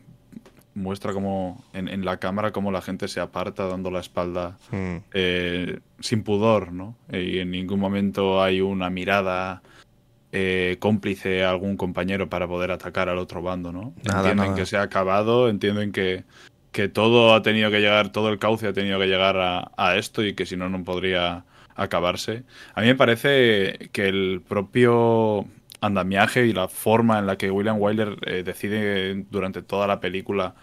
muestra como en, en la cámara cómo la gente se aparta dando la espalda Mm, eh, sin pudor, ¿no? Y en ningún momento hay una mirada eh, cómplice a algún compañero para poder atacar al otro bando, ¿no? Nada, entienden nada. que se ha acabado, entienden que, que todo ha tenido que llegar, todo el cauce ha tenido que llegar a, a esto y que si no, no podría acabarse. A mí me parece que el propio andamiaje y la forma en la que William Wyler eh, decide durante toda la película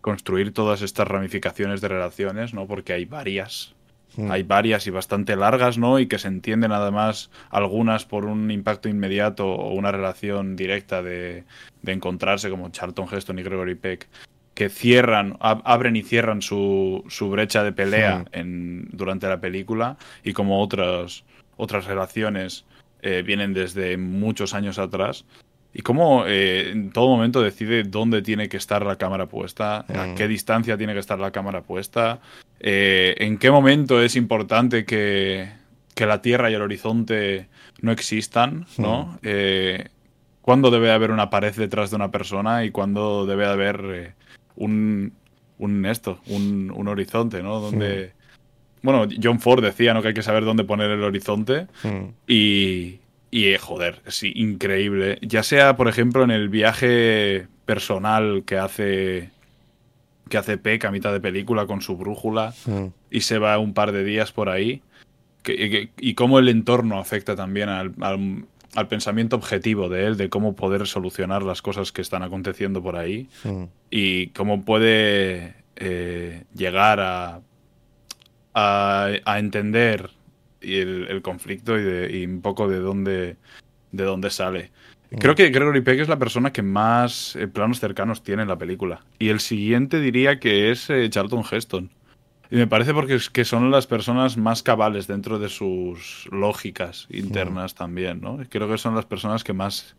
construir todas estas ramificaciones de relaciones, ¿no? Porque hay varias. mm, Hay varias y bastante largas, ¿no? Y que se entienden además algunas por un impacto inmediato o una relación directa de, de encontrarse, como Charlton Heston y Gregory Peck, que cierran, ab- abren y cierran su, su brecha de pelea Mm. en, durante la película y como otras, otras relaciones eh, vienen desde muchos años atrás. Y cómo eh, en todo momento decide dónde tiene que estar la cámara puesta, a Mm. qué distancia tiene que estar la cámara puesta, eh, en qué momento es importante que, que la Tierra y el horizonte no existan, ¿no? Eh, cuándo debe haber una pared detrás de una persona y cuándo debe haber un, un esto, un, un horizonte, ¿no? Donde, bueno, John Ford decía, ¿no? Que hay que saber dónde poner el horizonte. mm, Y, y eh, joder, es increíble. Ya sea, por ejemplo, en el viaje personal que hace que hace Peck a mitad de película con su brújula mm, y se va un par de días por ahí. Que- que- y cómo el entorno afecta también al, al- al pensamiento objetivo de él, de cómo poder solucionar las cosas que están aconteciendo por ahí mm. y cómo puede eh, llegar a, a, a entender el, el conflicto y, de- y un poco de dónde, de dónde sale. Creo que Gregory Peck es la persona que más eh, planos cercanos tiene en la película. Y el siguiente diría que es eh, Charlton Heston. Y me parece porque es que son las personas más cabales dentro de sus lógicas internas también, ¿no? Creo que son las personas que más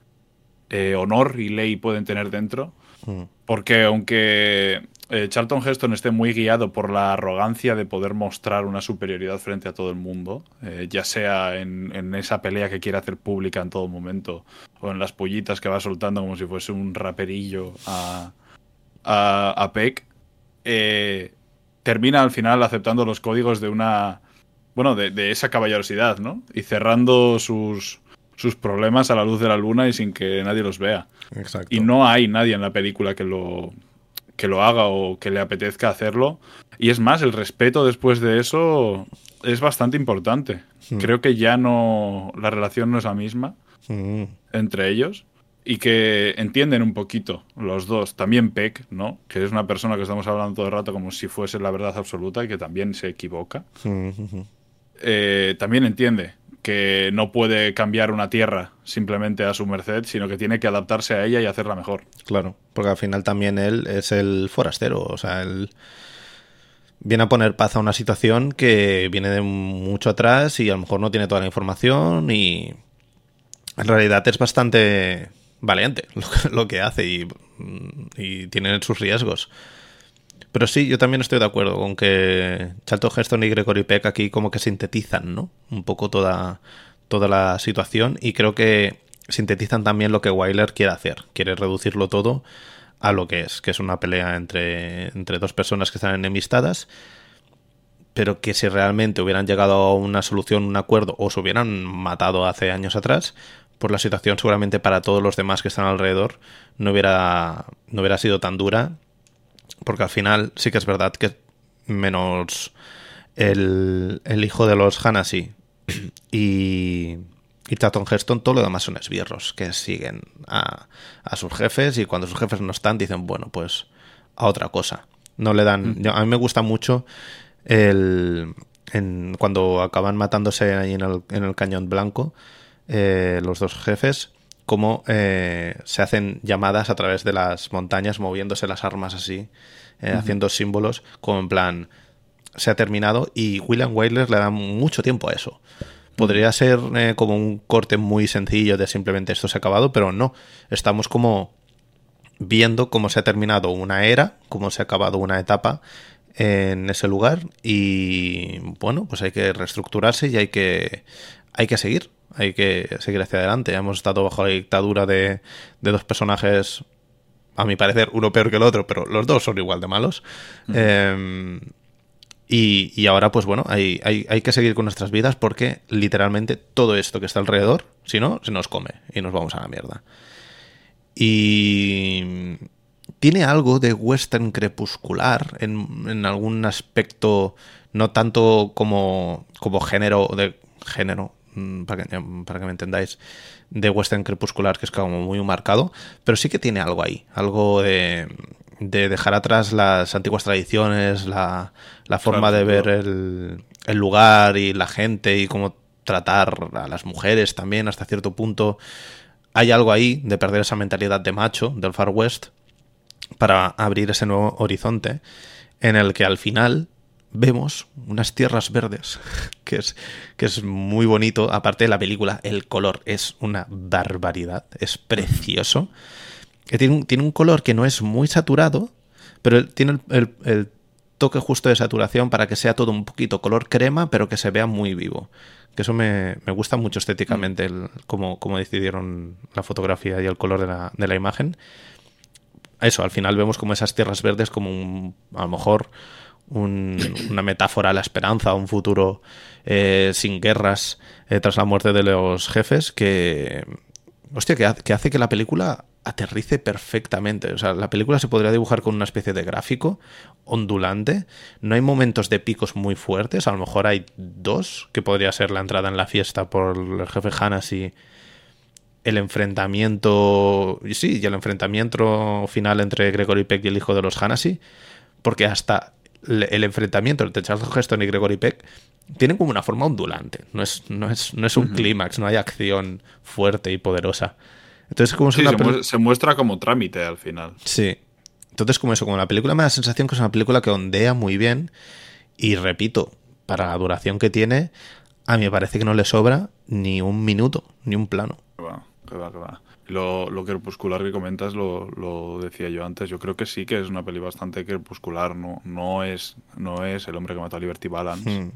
eh, honor y ley pueden tener dentro. Mm. Porque aunque eh, Charlton Heston esté muy guiado por la arrogancia de poder mostrar una superioridad frente a todo el mundo, eh, ya sea en, en esa pelea que quiere hacer pública en todo momento, o en las pollitas que va soltando como si fuese un raperillo a, a, a Peck, eh, termina al final aceptando los códigos de una. Bueno, de, de esa caballerosidad, ¿no? Y cerrando sus, sus problemas a la luz de la luna y sin que nadie los vea. Exacto. Y no hay nadie en la película que lo, que lo haga o que le apetezca hacerlo. Y es más, el respeto después de eso es bastante importante. Creo que ya no. La relación no es la misma Mm, entre ellos. Y que entienden un poquito los dos. También Peck, ¿no? Que es una persona que estamos hablando todo el rato como si fuese la verdad absoluta y que también se equivoca. mm, mm, Eh, también entiende que no puede cambiar una tierra simplemente a su merced, sino que tiene que adaptarse a ella y hacerla mejor. Claro, porque al final también él es el forastero, o sea, él viene a poner paz a una situación que viene de mucho atrás y a lo mejor no tiene toda la información y en realidad es bastante valiente lo que, hace y tiene sus riesgos. Pero sí, yo también estoy de acuerdo con que Charlton Heston y Gregory Peck aquí como que sintetizan, ¿no? Un poco toda, toda la situación y creo que sintetizan también lo que Wyler quiere hacer. Quiere reducirlo todo a lo que es, que es una pelea entre, entre dos personas que están enemistadas, pero que si realmente hubieran llegado a una solución, un acuerdo, o se hubieran matado hace años atrás, por la situación seguramente para todos los demás que están alrededor no hubiera, no hubiera sido tan dura, porque al final sí que es verdad que menos el, el hijo de los Hanasi y, y Taton Heston, todo lo demás son esbirros que siguen a, a, sus jefes y cuando sus jefes no están dicen, bueno, pues a otra cosa. No le dan... Mm. A mí me gusta mucho el... En, cuando acaban matándose ahí en el, en el cañón blanco, eh, los dos jefes, cómo eh, se hacen llamadas a través de las montañas, moviéndose las armas así, eh, haciendo símbolos, como en plan, se ha terminado, y William Wyler le da mucho tiempo a eso. Podría ser eh, como un corte muy sencillo de simplemente esto se ha acabado, pero no. Estamos como viendo cómo se ha terminado una era, cómo se ha acabado una etapa en ese lugar y bueno, pues hay que reestructurarse y hay que hay que seguir, hay que seguir hacia adelante. Hemos estado bajo la dictadura de, de dos personajes, a mi parecer, uno peor que el otro, pero los dos son igual de malos. Uh -huh. eh, y, y, ahora, pues bueno, hay, hay, hay, que seguir con nuestras vidas porque literalmente todo esto que está alrededor, si no, se nos come y nos vamos a la mierda. Y tiene algo de western crepuscular en, en algún aspecto, no tanto como, como género, de género, para que, para que me entendáis, de western crepuscular, que es como muy marcado, pero sí que tiene algo ahí, algo de, de dejar atrás las antiguas tradiciones, la, la forma claro, de ver el, el, lugar y la gente y cómo tratar a las mujeres también hasta cierto punto. Hay algo ahí de perder esa mentalidad de macho del Far West para abrir ese nuevo horizonte en el que al final vemos unas tierras verdes, que es, que es muy bonito. Aparte de la película, el color es una barbaridad, es precioso. Que tiene, un, tiene un color que no es muy saturado, pero tiene el, toque justo de saturación para que sea todo un poquito color crema, pero que se vea muy vivo. Que eso me, me gusta mucho estéticamente, el, cómo, cómo, decidieron la fotografía y el color de la, de la imagen. Eso, al final vemos como esas tierras verdes como un, a lo mejor un, una metáfora a la esperanza, un futuro eh, sin guerras eh, tras la muerte de los jefes que, hostia, que, que, hace que la película aterrice perfectamente. O sea, la película se podría dibujar con una especie de gráfico ondulante. No hay momentos de picos muy fuertes. A lo mejor hay dos, que podría ser la entrada en la fiesta por el jefe Hanas y el enfrentamiento. Sí, y el enfrentamiento final entre Gregory Peck y el hijo de los Hanasi. Porque hasta el enfrentamiento entre Charles Heston y Gregory Peck tienen como una forma ondulante. No es, no es, no es un uh -huh. clímax, no hay acción fuerte y poderosa. Entonces, como sí, se, se, muestra como trámite al final. Sí. Entonces, como eso, como la película me da la sensación que es una película que ondea muy bien. Y repito, para la duración que tiene, a mí me parece que no le sobra ni un minuto, ni un plano. Que va, que va, que va. Lo, lo crepuscular que comentas lo, lo, decía yo antes. Yo creo que sí que es una peli bastante crepuscular. No, no, es, no es el hombre que mató a Liberty Balance. Hmm.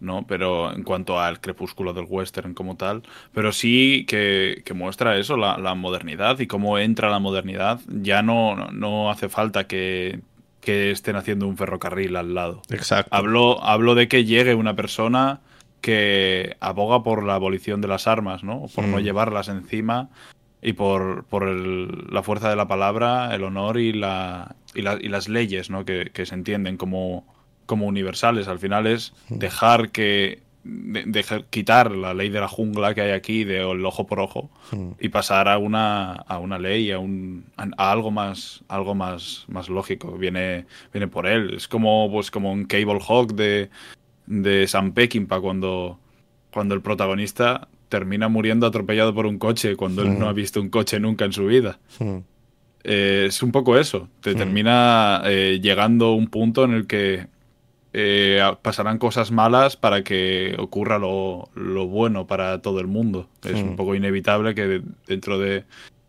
¿no? Pero en cuanto al crepúsculo del western como tal, pero sí que, que muestra eso, la, la, modernidad y cómo entra la modernidad. Ya no, no hace falta que, que, estén haciendo un ferrocarril al lado. Exacto. Hablo, hablo de que llegue una persona que aboga por la abolición de las armas, ¿no? Por mm. no llevarlas encima y por, por el, la fuerza de la palabra, el honor y, la, y, la, y las leyes, ¿no? Que, que se entienden como como universales. Al final es dejar que. De, dejar, quitar la ley de la jungla que hay aquí, de el ojo por ojo, mm. y pasar a una, a una ley, a, un, a, algo más, algo más, más lógico. Viene, viene por él. Es como, pues, como un Cable Hawk de, de Sam Peckinpah cuando, cuando el protagonista termina muriendo atropellado por un coche cuando mm. él no ha visto un coche nunca en su vida. Mm. Eh, es un poco eso. Te termina eh, llegando un punto en el que eh, pasarán cosas malas para que ocurra lo, lo, bueno para todo el mundo. Es mm. un poco inevitable que dentro de,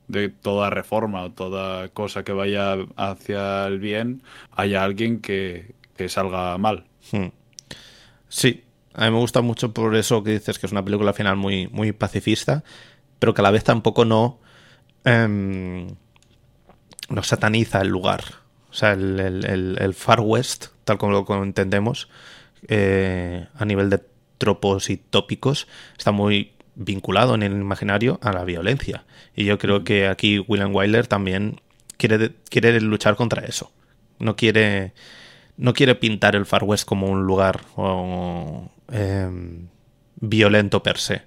de, toda reforma o toda cosa que vaya hacia el bien haya alguien que, que salga mal. Mm. Sí, a mí me gusta mucho por eso que dices que es una película final muy, muy pacifista, pero que a la vez tampoco no, eh, no sataniza el lugar. O sea, el, el, el Far West tal como lo entendemos, eh, a nivel de tropos y tópicos, está muy vinculado en el imaginario a la violencia. Y yo creo que aquí William Wyler también quiere, quiere luchar contra eso. No quiere, no quiere pintar el Far West como un lugar em, violento per se.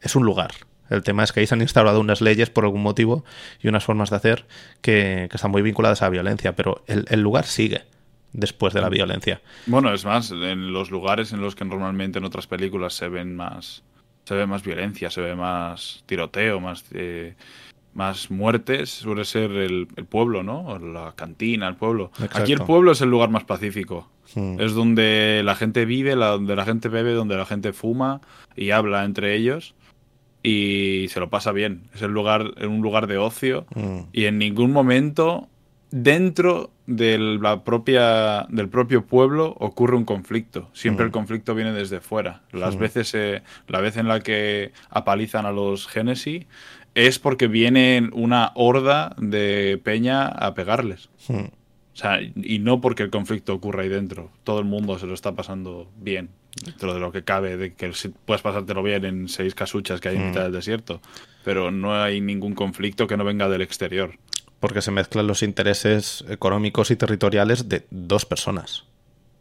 Es un lugar. El tema es que ahí se han instaurado unas leyes por algún motivo y unas formas de hacer que, están muy vinculadas a la violencia, pero el, lugar sigue después de la violencia. Bueno, es más, en los lugares en los que normalmente en otras películas se ven más se ve más violencia, se ve más tiroteo, más eh, más muertes suele ser el, pueblo, ¿no? La cantina, el pueblo. Aquí el pueblo es el lugar más pacífico. Hmm. Es donde la gente vive, donde la gente bebe, donde la gente fuma y habla entre ellos y se lo pasa bien. Es el lugar, un lugar de ocio hmm. y en ningún momento dentro de la propia, del propio pueblo ocurre un conflicto. Siempre el hmm. conflicto viene desde fuera. Las veces, eh, la vez en la que apalizan a los Genesis es porque viene una horda de peña a pegarles. Hmm. O sea, y no porque el conflicto ocurra ahí dentro. Todo el mundo se lo está pasando bien, dentro de lo que cabe, de que puedes pasártelo bien en seis casuchas que hay en hmm. mitad del desierto. Pero no hay ningún conflicto que no venga del exterior. Porque se mezclan los intereses económicos y territoriales de dos personas.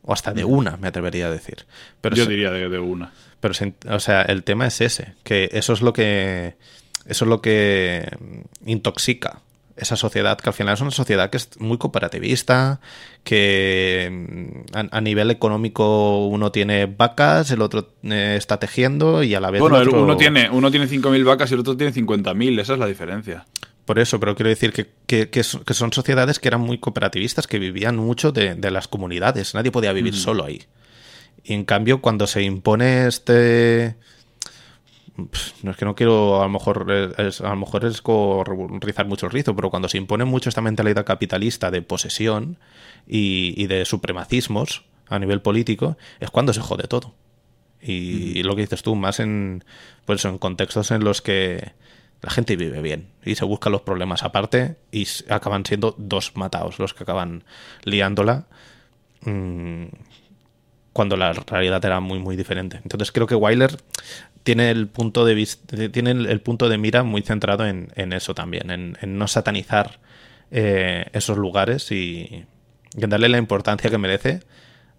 O hasta de hmm. una, me atrevería a decir. Pero Yo diría de, de una. Pero, o sea, el tema es ese, que eso es lo que eso es lo que intoxica esa sociedad, que al final es una sociedad que es muy cooperativista, que mm, a, nivel económico uno tiene vacas, el otro eh, está tejiendo y a la vez... Bueno, uno tiene, uno tiene 5.000 vacas y el otro tiene 50.000, esa es la diferencia. Por eso, pero quiero decir que, son sociedades que eran muy cooperativistas, que vivían mucho de, las comunidades, nadie podía vivir solo ahí. Y en cambio, cuando se impone este no es que no quiero, a lo mejor es, a lo mejor es rizar mucho el rizo, pero cuando se impone mucho esta mentalidad capitalista de posesión y, de supremacismos a nivel político, es cuando se jode todo. Y, lo que dices tú, más en, pues en contextos en los que la gente vive bien y se buscan los problemas aparte y acaban siendo dos matados los que acaban liándola. Mm, cuando la realidad era muy muy diferente. Entonces creo que Weiler tiene el punto de tiene el punto de mira muy centrado en, eso también, en, no satanizar eh, esos lugares y, en darle la importancia que merece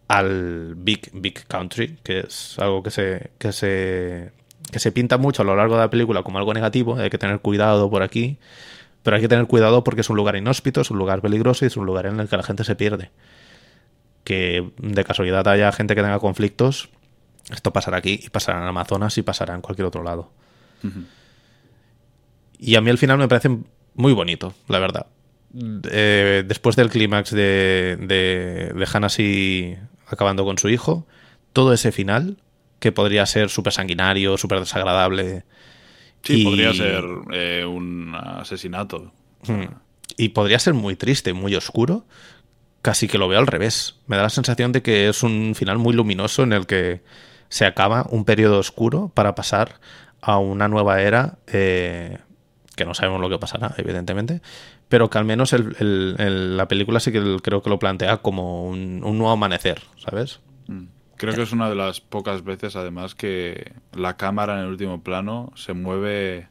al big big country, que es algo que se que se que se pinta mucho a lo largo de la película como algo negativo, hay que tener cuidado por aquí, pero hay que tener cuidado porque es un lugar inhóspito, es un lugar peligroso y es un lugar en el que la gente se pierde. Que de casualidad haya gente que tenga conflictos, esto pasará aquí y pasará en Amazonas y pasará en cualquier otro lado. Y a mí al final me parece muy bonito, la verdad. Eh, después del clímax de, de, de acabando con su hijo, todo ese final, que podría ser súper sanguinario, súper desagradable. Sí, podría ser eh, un asesinato. Y podría ser muy triste, muy oscuro. Casi que lo veo al revés. Me da la sensación de que es un final muy luminoso en el que se acaba un periodo oscuro para pasar a una nueva era eh, que no sabemos lo que pasará, evidentemente, pero que al menos la película sí que creo que lo plantea como un, nuevo amanecer, ¿sabes? Mm. Creo que es una de las pocas veces, además, que la cámara en el último plano se mueve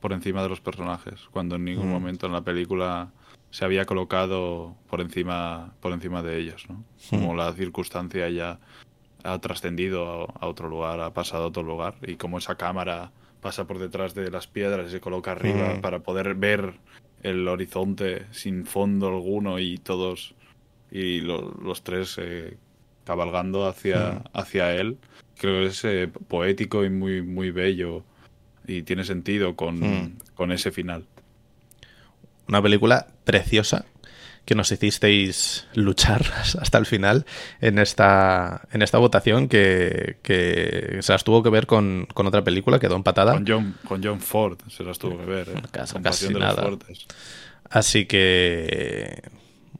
por encima de los personajes, cuando en ningún mm. momento en la película se había colocado por encima, por encima de ellos, ¿no? Como mm. la circunstancia ya ha trascendido a, otro lugar, ha pasado a otro lugar y como esa cámara pasa por detrás de las piedras y se coloca arriba mm. para poder ver el horizonte sin fondo alguno y todos y los tres eh, cabalgando hacia, mm. hacia él. Creo que es eh, poético y muy, muy bello y tiene sentido con, con ese final. Una película preciosa que nos hicisteis luchar hasta el final en esta, en esta votación que, se las tuvo que ver con, otra película, quedó empatada. Con John, con John Ford se las tuvo que ver. ¿eh? Casi, nada. Así que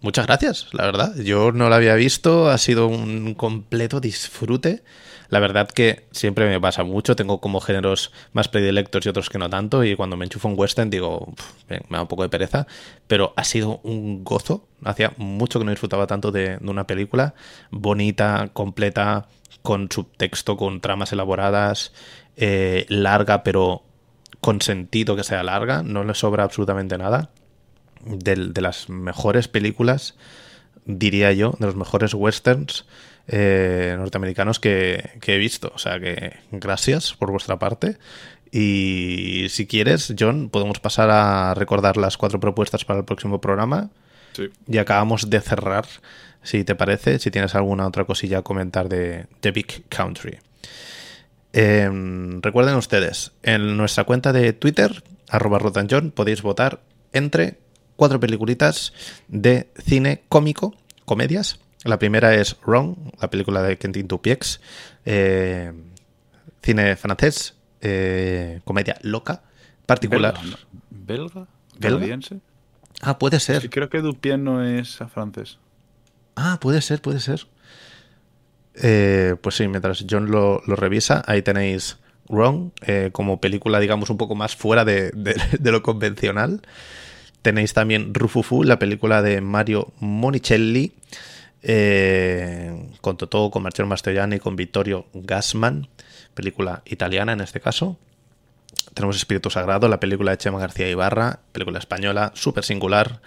muchas gracias, la verdad. Yo no la había visto, ha sido un completo disfrute. La verdad que siempre me pasa mucho, tengo como géneros más predilectos y otros que no tanto, y cuando me enchufo un western digo, me da un poco de pereza, pero ha sido un gozo. Hacía mucho que no disfrutaba tanto de, una película bonita, completa, con subtexto, con tramas elaboradas, eh, larga, pero con sentido que sea larga, no le sobra absolutamente nada. de, las mejores películas diría yo, de los mejores westerns eh, norteamericanos que, que he visto. O sea que gracias por vuestra parte. Y si quieres, John, podemos pasar a recordar las cuatro propuestas para el próximo programa. Sí. Y acabamos de cerrar, si te parece, si tienes alguna otra cosilla a comentar de The Big Country. Em, recuerden ustedes, en nuestra cuenta de Twitter, arroba rotanjohn, podéis votar entre cuatro peliculitas de cine cómico, comedias. La primera es Wrong, la película de Quentin Tupiex, eh, cine francés, eh, comedia loca, particular. ¿Belga? ¿Belga? Ah, puede ser. Sí, creo que Dupien no es francés. Ah, puede ser, puede ser. Eh, pues sí, mientras John lo, lo revisa, ahí tenéis Wrong, eh, como película, digamos, un poco más fuera de, de- de lo convencional. Tenéis también Rufufu, la película de Mario Monicelli, eh, con Totò, con Marcello Mastroianni, con Vittorio Gassman, película italiana en este caso. Tenemos Espíritu Sagrado, la película de Chema García Ibarra, película española, súper singular.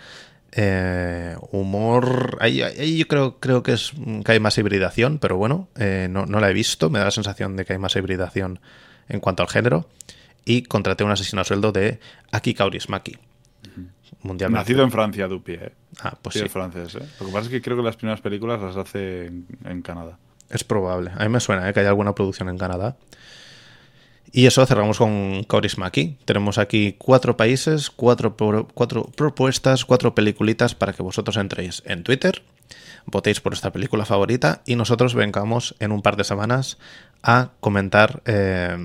Eh, humor. Ahí, yo creo, creo que, es, que hay más hibridación, pero bueno, eh, no, no la he visto. Me da la sensación de que hay más hibridación en cuanto al género. Y contraté un asesino a sueldo de Aki Kaurismäki. Mundialmente. Nacido en Francia, Dupien. ¿eh? Ah, pues Sí, es francés. ¿eh? Lo que pasa es que creo que las primeras películas las hace en, en Canadá. Es probable. A mí me suena ¿eh? que hay alguna producción en Canadá. Y eso cerramos con Kaurismäki. Tenemos aquí cuatro países, cuatro, pro- cuatro propuestas, cuatro peliculitas para que vosotros entréis en Twitter, votéis por vuestra película favorita y nosotros vengamos en un par de semanas a comentar eh,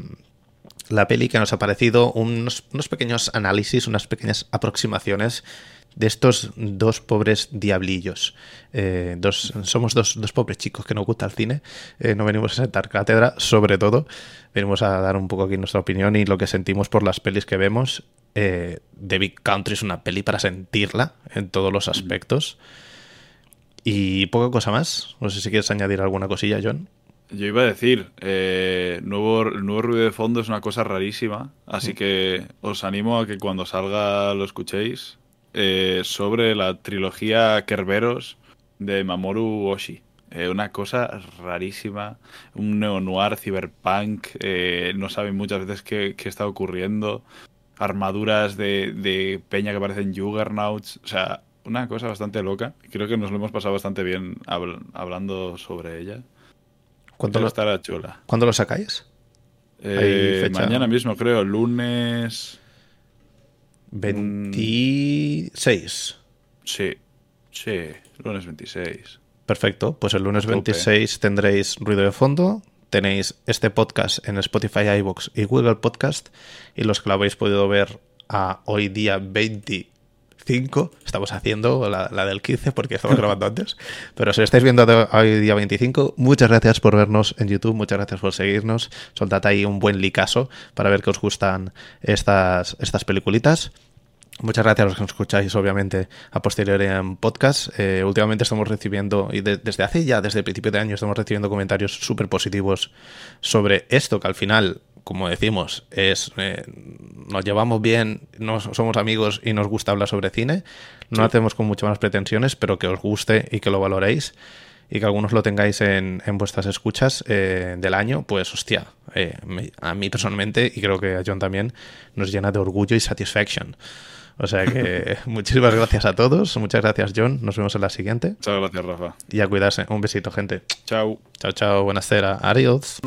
la peli que nos ha parecido, unos, pequeños análisis, unas pequeñas aproximaciones de estos dos pobres diablillos. Eh, dos, somos dos, dos pobres chicos que nos gusta el cine. Eh, no venimos a sentar cátedra, sobre todo. Venimos a dar un poco aquí nuestra opinión y lo que sentimos por las pelis que vemos. Eh, The Big Country es una peli para sentirla en todos los aspectos. Y poca cosa más. No sé si quieres añadir alguna cosilla, John. Yo iba a decir, eh, nuevo, el nuevo ruido de fondo es una cosa rarísima, así que os animo a que cuando salga lo escuchéis eh, sobre la trilogía Kerberos de Mamoru Oshii. Eh, una cosa rarísima, un neo-noir cyberpunk, eh, no saben muchas veces qué, qué está ocurriendo, armaduras de, de peña que parecen juggernauts, o sea, una cosa bastante loca. Creo que nos lo hemos pasado bastante bien habl- hablando sobre ella. ¿Cuándo lo, estará chula. ¿cuándo lo sacáis? Eh, mañana mismo, creo, lunes. 26. Sí, sí, lunes 26. Perfecto, pues el lunes Tope. 26 tendréis ruido de fondo, tenéis este podcast en Spotify, iVoox y Google Podcast y los que lo habéis podido ver a hoy día 25, estamos haciendo la, la del 15 porque estamos grabando antes, pero si estáis viendo hoy día 25, muchas gracias por vernos en YouTube, muchas gracias por seguirnos, soltad ahí un buen licaso para ver que os gustan estas, estas peliculitas. Muchas gracias a los que nos escucháis, obviamente, a posteriori en podcast. Eh, últimamente estamos recibiendo, y de- desde hace ya, desde el principio de año, estamos recibiendo comentarios súper positivos sobre esto, que al final, como decimos, es eh, nos llevamos bien, nos, somos amigos y nos gusta hablar sobre cine. No Sí. lo hacemos con muchas más pretensiones, pero que os guste y que lo valoréis y que algunos lo tengáis en, en vuestras escuchas eh, del año, pues hostia, eh, me- a mí personalmente y creo que a John también nos llena de orgullo y satisfaction. O sea que muchísimas gracias a todos, muchas gracias John, nos vemos en la siguiente Muchas gracias, Rafa. y a cuidarse. Un besito gente. Chao. Chao, chao, buenas tardes, adiós.